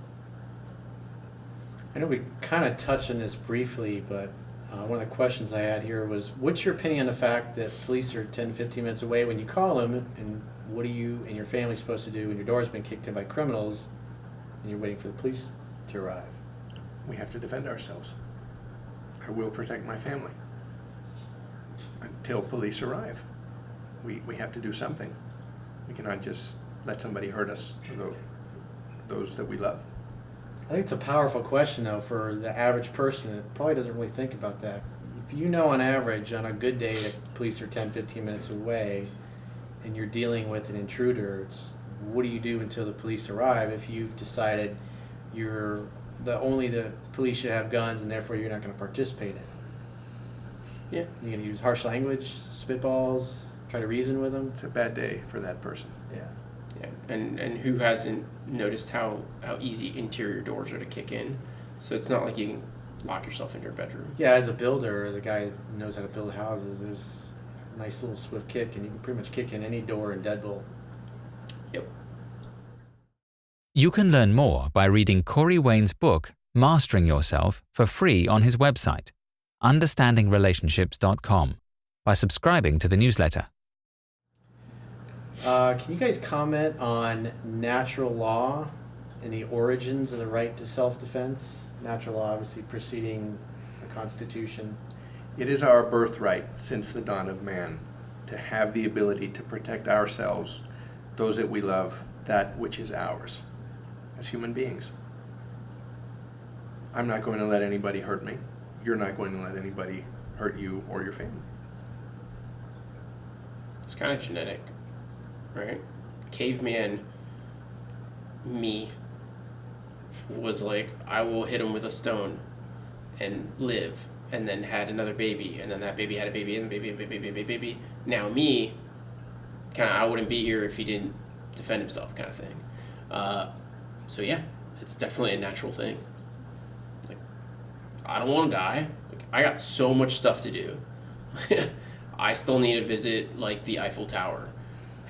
I know we kind of touched on this briefly, but uh, one of the questions I had here was what's your opinion on the fact that police are 10, 15 minutes away when you call them, and what are you and your family supposed to do when your door's been kicked in by criminals and you're waiting for the police to arrive? We have to defend ourselves. I will protect my family until police arrive. We, we have to do something. We cannot just let somebody hurt us, or tho- those that we love. I think it's a powerful question, though, for the average person that probably doesn't really think about that. If you know on average, on a good day, that police are 10, 15 minutes away and you're dealing with an intruder, it's what do you do until the police arrive if you've decided you're the only the police should have guns and therefore you're not going to participate in it? Yeah. You're going to use harsh language, spitballs, try to reason with them? It's a bad day for that person. Yeah. Yeah, and and who hasn't noticed how how easy interior doors are to kick in? So it's not like you can lock yourself in your bedroom. Yeah, as a builder, as a guy who knows how to build houses, there's a nice little swift kick, and you can pretty much kick in any door in Deadbolt. Yep. You can learn more by reading Corey Wayne's book, Mastering Yourself, for free on his website, understandingrelationships.com, by subscribing to the newsletter. Uh, can you guys comment on natural law and the origins of the right to self-defense? Natural law, obviously preceding the Constitution. It is our birthright since the dawn of man to have the ability to protect ourselves, those that we love, that which is ours as human beings. I'm not going to let anybody hurt me. You're not going to let anybody hurt you or your family. It's kind of genetic, right? Caveman me was like, I will hit him with a stone and live, and then had another baby, and then that baby had a baby, and baby, baby, baby, baby, baby. Now me, kind of, I wouldn't be here if he didn't defend himself, kind of thing. Uh, so yeah, it's definitely a natural thing. Like, I don't want to die. Like, I got so much stuff to do. <laughs> I still need to visit like the Eiffel Tower.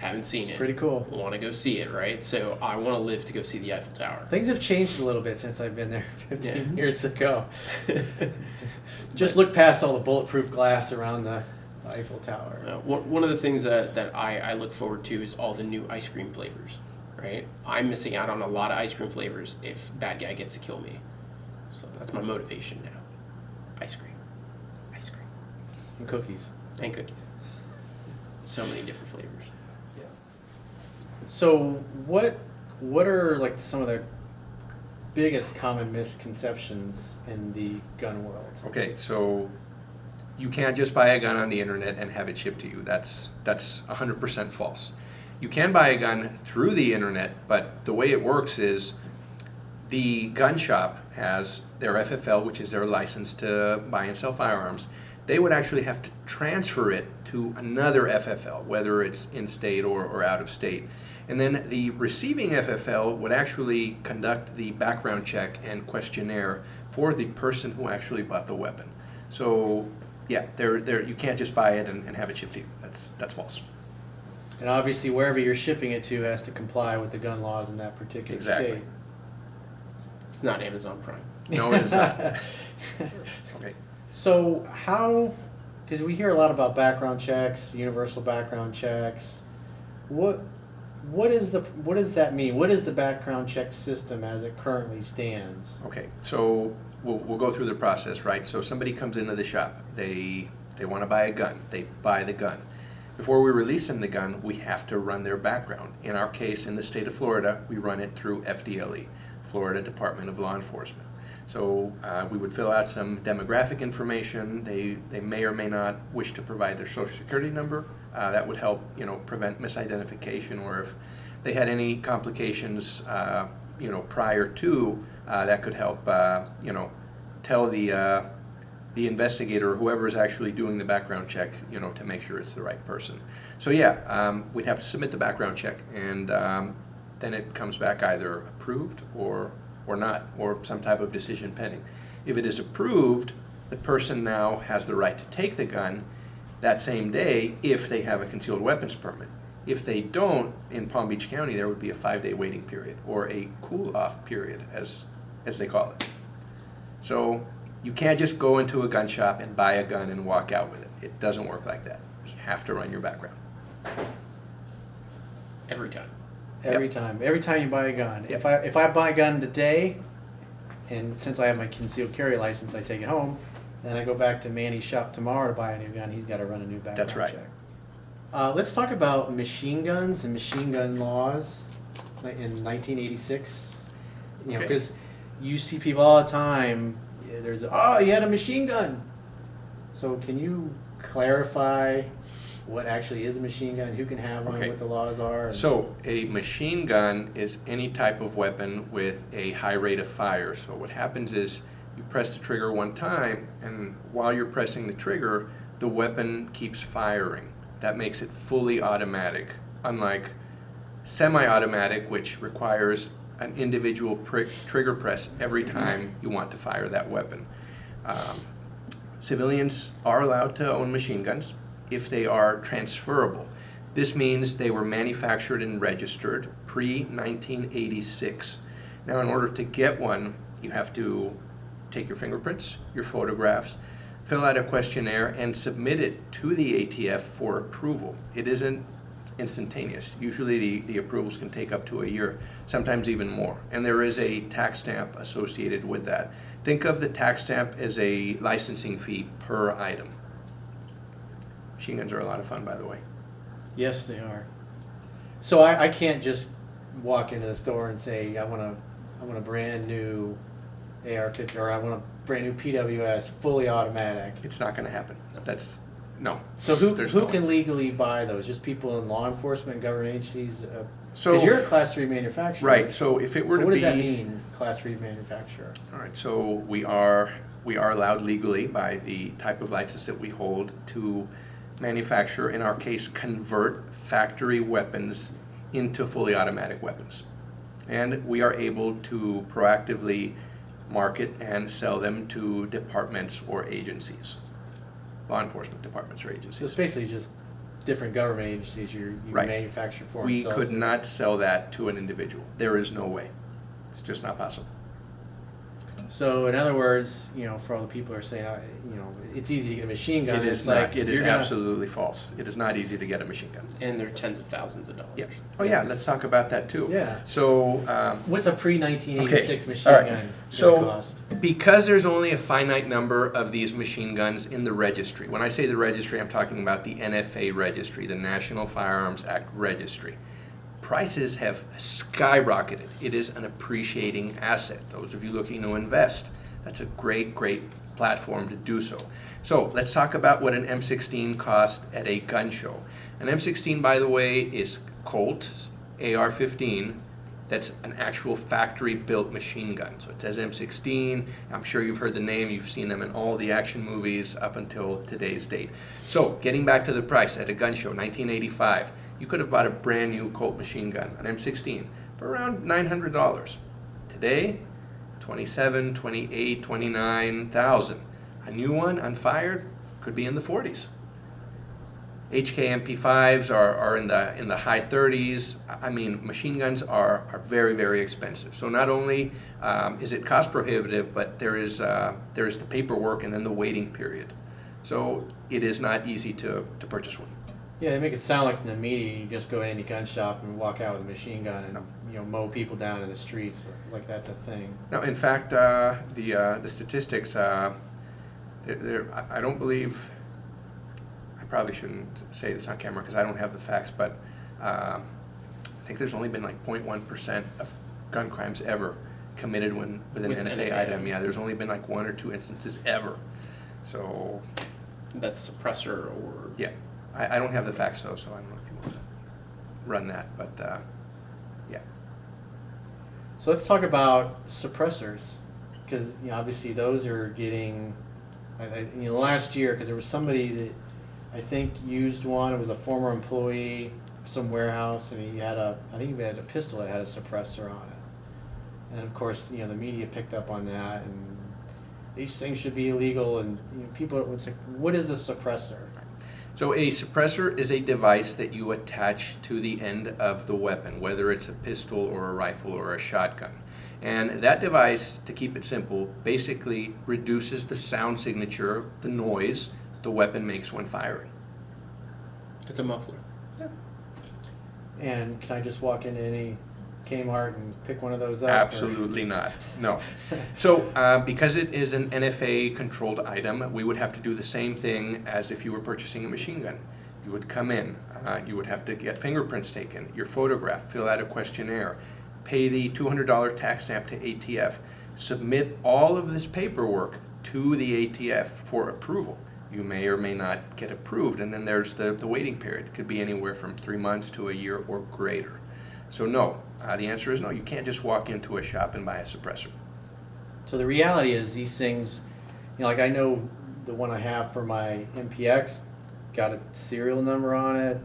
Haven't seen it. Pretty cool. Want to go see it, right? So I want to live to go see the Eiffel Tower. Things have changed a little bit since I've been there <laughs> 15 Yeah. years ago. <laughs> Just look past all the bulletproof glass around the Eiffel Tower. Uh, one, one of the things that, that I, I look forward to is all the new ice cream flavors, right? I'm missing out on a lot of ice cream flavors if bad guy gets to kill me. So that's my motivation now. Ice cream. Ice cream. And cookies. And cookies. So many different flavors. So what what are like some of the biggest common misconceptions in the gun world? Okay, so you can't just buy a gun on the internet and have it shipped to you. That's that's 100% false. You can buy a gun through the internet, but the way it works is the gun shop has their FFL, which is their license to buy and sell firearms. They would actually have to transfer it to another FFL, whether it's in state or, or out of state. And then the receiving FFL would actually conduct the background check and questionnaire for the person who actually bought the weapon. So, yeah, there, there, you can't just buy it and, and have it shipped to you. That's, that's false. And obviously, wherever you're shipping it to has to comply with the gun laws in that particular Exactly. state. It's not Amazon Prime. No, it is not. <laughs> Okay. So how? Because we hear a lot about background checks, universal background checks. What what is the what does that mean? What is the background check system as it currently stands? Okay, so we'll, we'll go through the process, right? So somebody comes into the shop, they, they want to buy a gun, they buy the gun. Before we release them the gun, we have to run their background. In our case, in the state of Florida, we run it through FDLE, Florida Department of Law Enforcement. So uh, we would fill out some demographic information. They, they may or may not wish to provide their social security number. Uh, that would help, you know, prevent misidentification or if they had any complications, uh, you know, prior to, uh, that could help, uh, you know, tell the, uh, the investigator or whoever is actually doing the background check, you know, to make sure it's the right person. So yeah, um, we'd have to submit the background check, and um, then it comes back either approved or or not, or some type of decision pending. If it is approved, the person now has the right to take the gun that same day if they have a concealed weapons permit. If they don't, in Palm Beach County, there would be a five-day waiting period or a cool-off period, as as they call it. So you can't just go into a gun shop and buy a gun and walk out with it. It doesn't work like that. You have to run your background. Every time. Every time, every time you buy a gun. Yep. If I if I buy a gun today, and since I have my concealed carry license, I take it home. Then I go back to Manny's shop tomorrow to buy a new gun. He's got to run a new background That's right. check. Uh, let's talk about machine guns and machine gun laws in 1986. You know, Okay. because you see people all the time. There's oh, you had a machine gun. So can you clarify what actually is a machine gun? Who can have one? Okay. What the laws are? So a machine gun is any type of weapon with a high rate of fire. So what happens is you press the trigger one time, and while you're pressing the trigger, the weapon keeps firing. That makes it fully automatic, unlike semi-automatic, which requires an individual prick, trigger press every time you want to fire that weapon. Um, civilians are allowed to own machine guns if they are transferable. This means they were manufactured and registered pre 1986. Now, in order to get one, you have to take your fingerprints, your photographs, fill out a questionnaire, and submit it to the ATF for approval. It isn't instantaneous. Usually, the, the approvals can take up to a year, sometimes even more. And there is a tax stamp associated with that. Think of the tax stamp as a licensing fee per item. Machine guns are a lot of fun, by the way. Yes, they are. So I, I can't just walk into the store and say I want a I want a brand new AR-50 or I want a brand new PWS fully automatic. It's not going to happen. That's no. So who There's who no can way. legally buy those? Just people in law enforcement, government agencies. Uh, So because you're a class three manufacturer, right. So if it were So to what be does that mean, class three manufacturer? All right, so we are, we are allowed legally by the type of license that we hold to manufacture, in our case, convert factory weapons into fully automatic weapons. And we are able to proactively market and sell them to departments or agencies, law enforcement departments or agencies. So it's agencies. basically just different government agencies you you Right. manufacture for. and We sell could to. not sell that to an individual. There is no way. It's just not possible. So in other words, you know, for all the people who are saying, uh, you know, it's easy to get a machine gun. It it's is like not, it if is you're gonna- absolutely false. It is not easy to get a machine gun. And they're tens of thousands of dollars. Yeah. Oh yeah, let's talk about that too. Yeah. So um, What's a pre nineteen eighty six Okay, machine all right. gun? So- cost? because there's only a finite number of these machine guns in the registry. When I say the registry, I'm talking about the NFA registry, the National Firearms Act registry. Prices have skyrocketed. It is an appreciating asset. Those of you looking to invest, that's a great, great platform to do so. So let's talk about what an M16 cost at a gun show. An M16, by the way, is Colt AR-15. That's an actual factory-built machine gun. So it says M16. I'm sure you've heard the name. You've seen them in all the action movies up until today's date. So getting back to the price at a gun show, 1985, you could have bought a brand new Colt machine gun, an M16, for around $900. Today, 27, 28, 29,000. A new one, unfired, could be in the 40s. HKMP5s are, are in the in the high 30s. I mean, machine guns are, are very very expensive. So not only um, is it cost prohibitive, but there is uh, there is the paperwork and then the waiting period. So it is not easy to, to purchase one. Yeah, they make it sound like in the media you just go to any gun shop and walk out with a machine gun and you know mow people down in the streets like that's a thing. No, in fact, uh, the uh, the statistics, uh, they're, they're, I I don't believe. I probably shouldn't say this on camera because I don't have the facts, but um, I think there's only been like 0.1 percent of gun crimes ever committed when with an With NFA, NFA. item. Yeah, there's only been like one or two instances ever. So That's suppressor or yeah, I, I don't have the facts though, so I don't know if you want to run that, but uh, yeah. So let's talk about suppressors, because you know, obviously those are getting, I, I, you know, last year because there was somebody that I think used one. It was a former employee, of some warehouse, and he had a, I think he had a pistol that had a suppressor on it. And of course, you know, the media picked up on that, and these things should be illegal. And you know, people would say, "What is a suppressor?" So a suppressor is a device that you attach to the end of the weapon, whether it's a pistol or a rifle or a shotgun. And that device, to keep it simple, basically reduces the sound signature, the noise the weapon makes when firing. it's a muffler. Yeah. And can I just walk into any Kmart and pick one of those up? or- Absolutely not. No. <laughs> So, uh, because it is an NFA controlled item, we would have to do the same thing as if you were purchasing a machine gun. You would come in, uh, you would have to get fingerprints taken, your photograph, fill out a questionnaire, pay the $200 tax stamp to ATF, submit all of this paperwork to the ATF for approval. You may or may not get approved, and then there's the, the waiting period. It could be anywhere from three months to a year or greater. So, no, uh, the answer is no. You can't just walk into a shop and buy a suppressor. So the reality is these things, you know, like I know the one I have for my MPX got a serial number on it.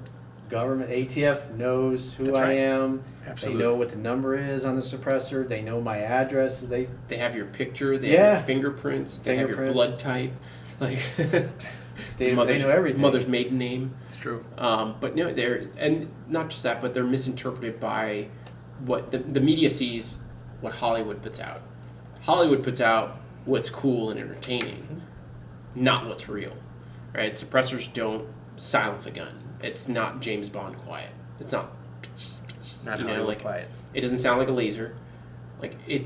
Government ATF knows who That's I right. am. Absolutely. They know what the number is on the suppressor. They know my address. They They have your picture. They Yeah. have your fingerprints. They have your Fingerprints. blood type. <laughs> Like They- they mother's, know everything. Mother's maiden name. It's true. Um, but no, they're and not just that, but they're misinterpreted by what the, the media sees what Hollywood puts out. Hollywood puts out what's cool and entertaining, not what's real. Right? Suppressors don't silence a gun. It's not James Bond quiet. It's not. Not you know, Hollywood like quiet. it doesn't sound like a laser. Like it,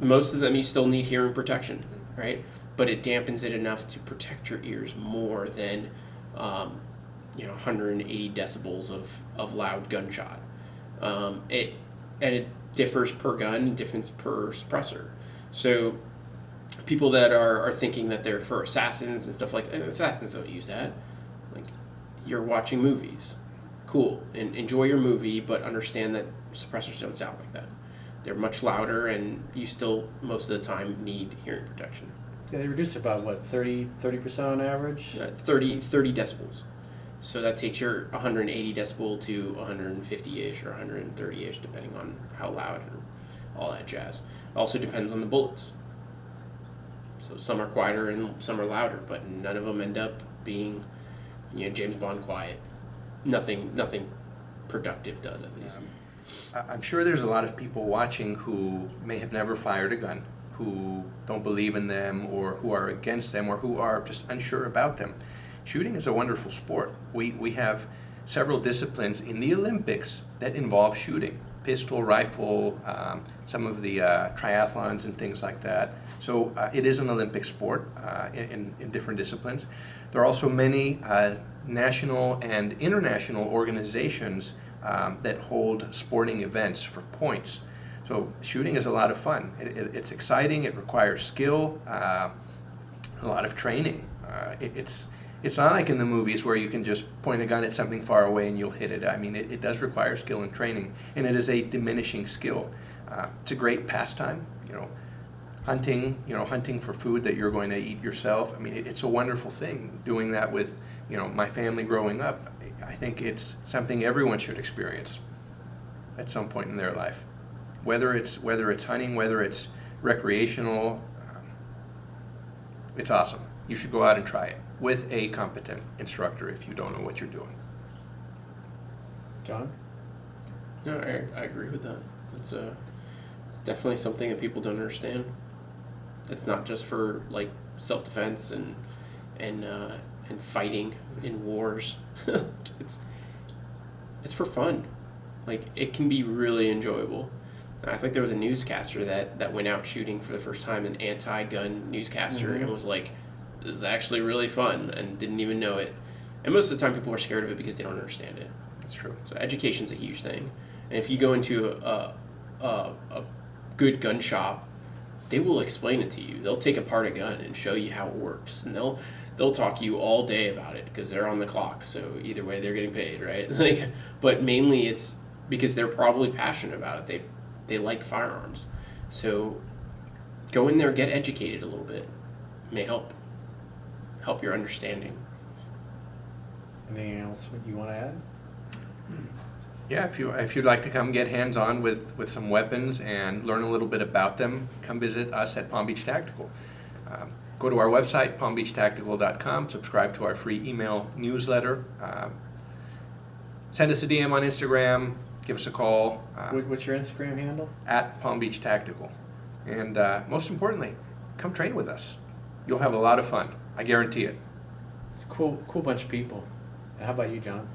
most of them you still need hearing protection, right? But it dampens it enough to protect your ears more than, um, you know, 180 decibels of, of loud gunshot. Um, it and it differs per gun, differs per suppressor. So people that are, are thinking that they're for assassins and stuff like that, assassins don't use that. Like you're watching movies, cool, and enjoy your movie, but understand that suppressors don't sound like that. They're much louder, and you still most of the time need hearing protection. yeah, they reduce it about what 30 percent on average. Uh, 30, 30 decibels. So that takes your 180 decibel to 150-ish or 130-ish, depending on how loud and all that jazz. It also depends on the bullets. So some are quieter and some are louder, but none of them end up being, you know, James Bond quiet. Nothing, nothing productive does at least. Um, I- I'm sure there's a lot of people watching who may have never fired a gun, who don't believe in them, or who are against them, or who are just unsure about them. Shooting is a wonderful sport. We, we have several disciplines in the Olympics that involve shooting pistol, rifle, um, some of the uh, triathlons and things like that. So uh, it is an Olympic sport uh, in, in, different disciplines. There are also many uh, national and international organizations um, that hold sporting events for points. So shooting is a lot of fun. It, it, it's exciting. It requires skill, uh, a lot of training. Uh, it, it's it's not like in the movies where you can just point a gun at something far away and you'll hit it. I mean, it, it does require skill and training, and it is a diminishing skill. Uh, it's a great pastime. You know, hunting. You know, hunting for food that you're going to eat yourself. I mean, it, it's a wonderful thing. Doing that with you know my family growing up. I think it's something everyone should experience at some point in their life, whether it's whether it's hunting, whether it's recreational. Um, it's awesome. You should go out and try it with a competent instructor if you don't know what you're doing. John? No, I, I agree with that. It's uh, it's definitely something that people don't understand. It's not just for like self defense and and uh, and fighting in wars. <laughs> it's it's for fun. Like it can be really enjoyable. I think there was a newscaster that that went out shooting for the first time, an anti-gun newscaster, Mhm. and was like, "This is actually really fun," and didn't even know it. And most of the time, people are scared of it because they don't understand it. That's true. So education's a huge thing, and if you go into a, a, a good gun shop, they will explain it to you. They'll take apart a gun and show you how it works, and they'll they'll talk to you all day about it because they're on the clock. So either way, they're getting paid, right? <laughs> Like, but mainly it's because they're probably passionate about it. They they like firearms, so go in there, get educated a little bit, may help help your understanding. Anything else you want to add? Yeah, if you if you'd like to come get hands on with with some weapons and learn a little bit about them, come visit us at Palm Beach Tactical. Um, go to our website palmbeachtactical.com. Subscribe to our free email newsletter. Um, send us a DM on Instagram. Give us a call uh, What's your Instagram handle? at Palm Beach Tactical. And uh, most importantly, come train with us. You'll have a lot of fun. I guarantee it. It's a cool, cool bunch of people. And how about you, John?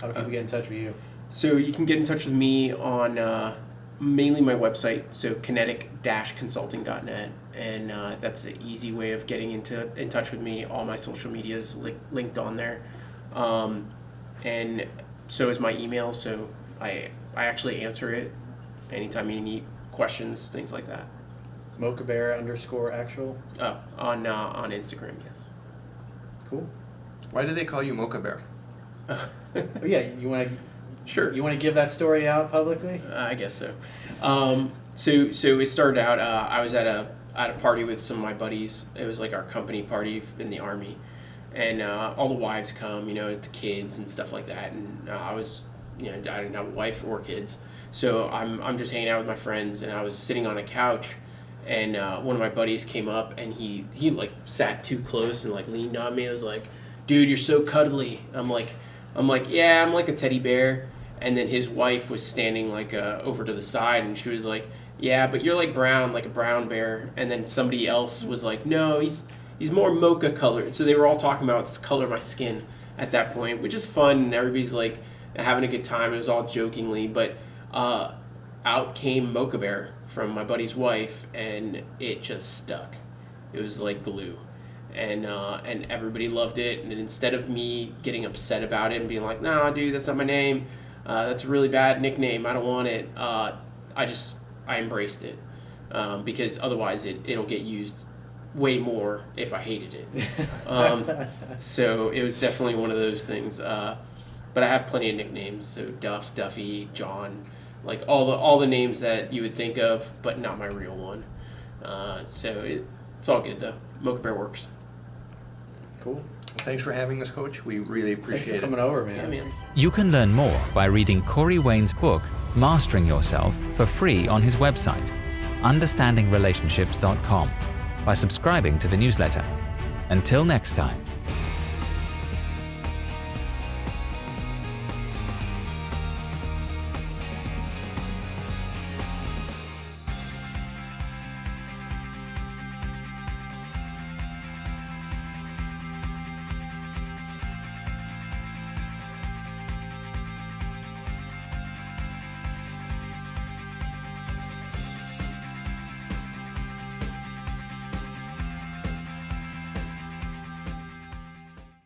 How do people Uh, get in touch with you? So you can get in touch with me on uh, mainly my website, so kinetic-consulting.net, and uh, that's the easy way of getting into in touch with me. All my social media is li- linked on there, um, and so is my email. So I I actually answer it anytime you need questions, things like that. Mocha Bear underscore actual. Oh, on uh, on Instagram, yes. Cool. Why do they call you Mocha Bear? <laughs> Oh, yeah, you want to Sure. You want to give that story out publicly? Uh, I guess so. Um, so so it started out. Uh, I was at a at a party with some of my buddies. It was like our company party in the army, and uh, all the wives come, you know, the kids and stuff like that. And uh, I was, you know, I didn't have a wife or kids, so I'm I'm just hanging out with my friends, and I was sitting on a couch. And uh, one of my buddies came up and he, he like sat too close and like leaned on me. I was like, dude, you're so cuddly. I'm like, I'm like, yeah, I'm like a teddy bear. And then his wife was standing like uh, over to the side, and she was like, "Yeah, but you're like brown, like a brown bear." And then somebody else was like, "No, he's he's more mocha colored." So they were all talking about this color of my skin at that point, which is fun, and everybody's like having a good time. It was all jokingly, but uh, out came Mocha Bear from my buddy's wife, and it just stuck. It was like glue and uh, and everybody loved it. And instead of me getting upset about it and being like, "Nah, dude, that's not my name. Uh, that's a really bad nickname. I don't want it," uh, I just I embraced it um, because otherwise it it'll get used way more if I hated it. <laughs> Um, so it was definitely one of those things. Uh, but I have plenty of nicknames. So Duff, Duffy, John, like all the all the names that you would think of, but not my real one. Uh, so it, it's all good though. Mocha Bear works. Cool. Thanks for having us, Coach. We really Thanks appreciate for it. coming over, man. Yeah, man. You can learn more by reading Corey Wayne's book, Mastering Yourself, for free on his website, understandingrelationships.com, by subscribing to the newsletter. Until next time.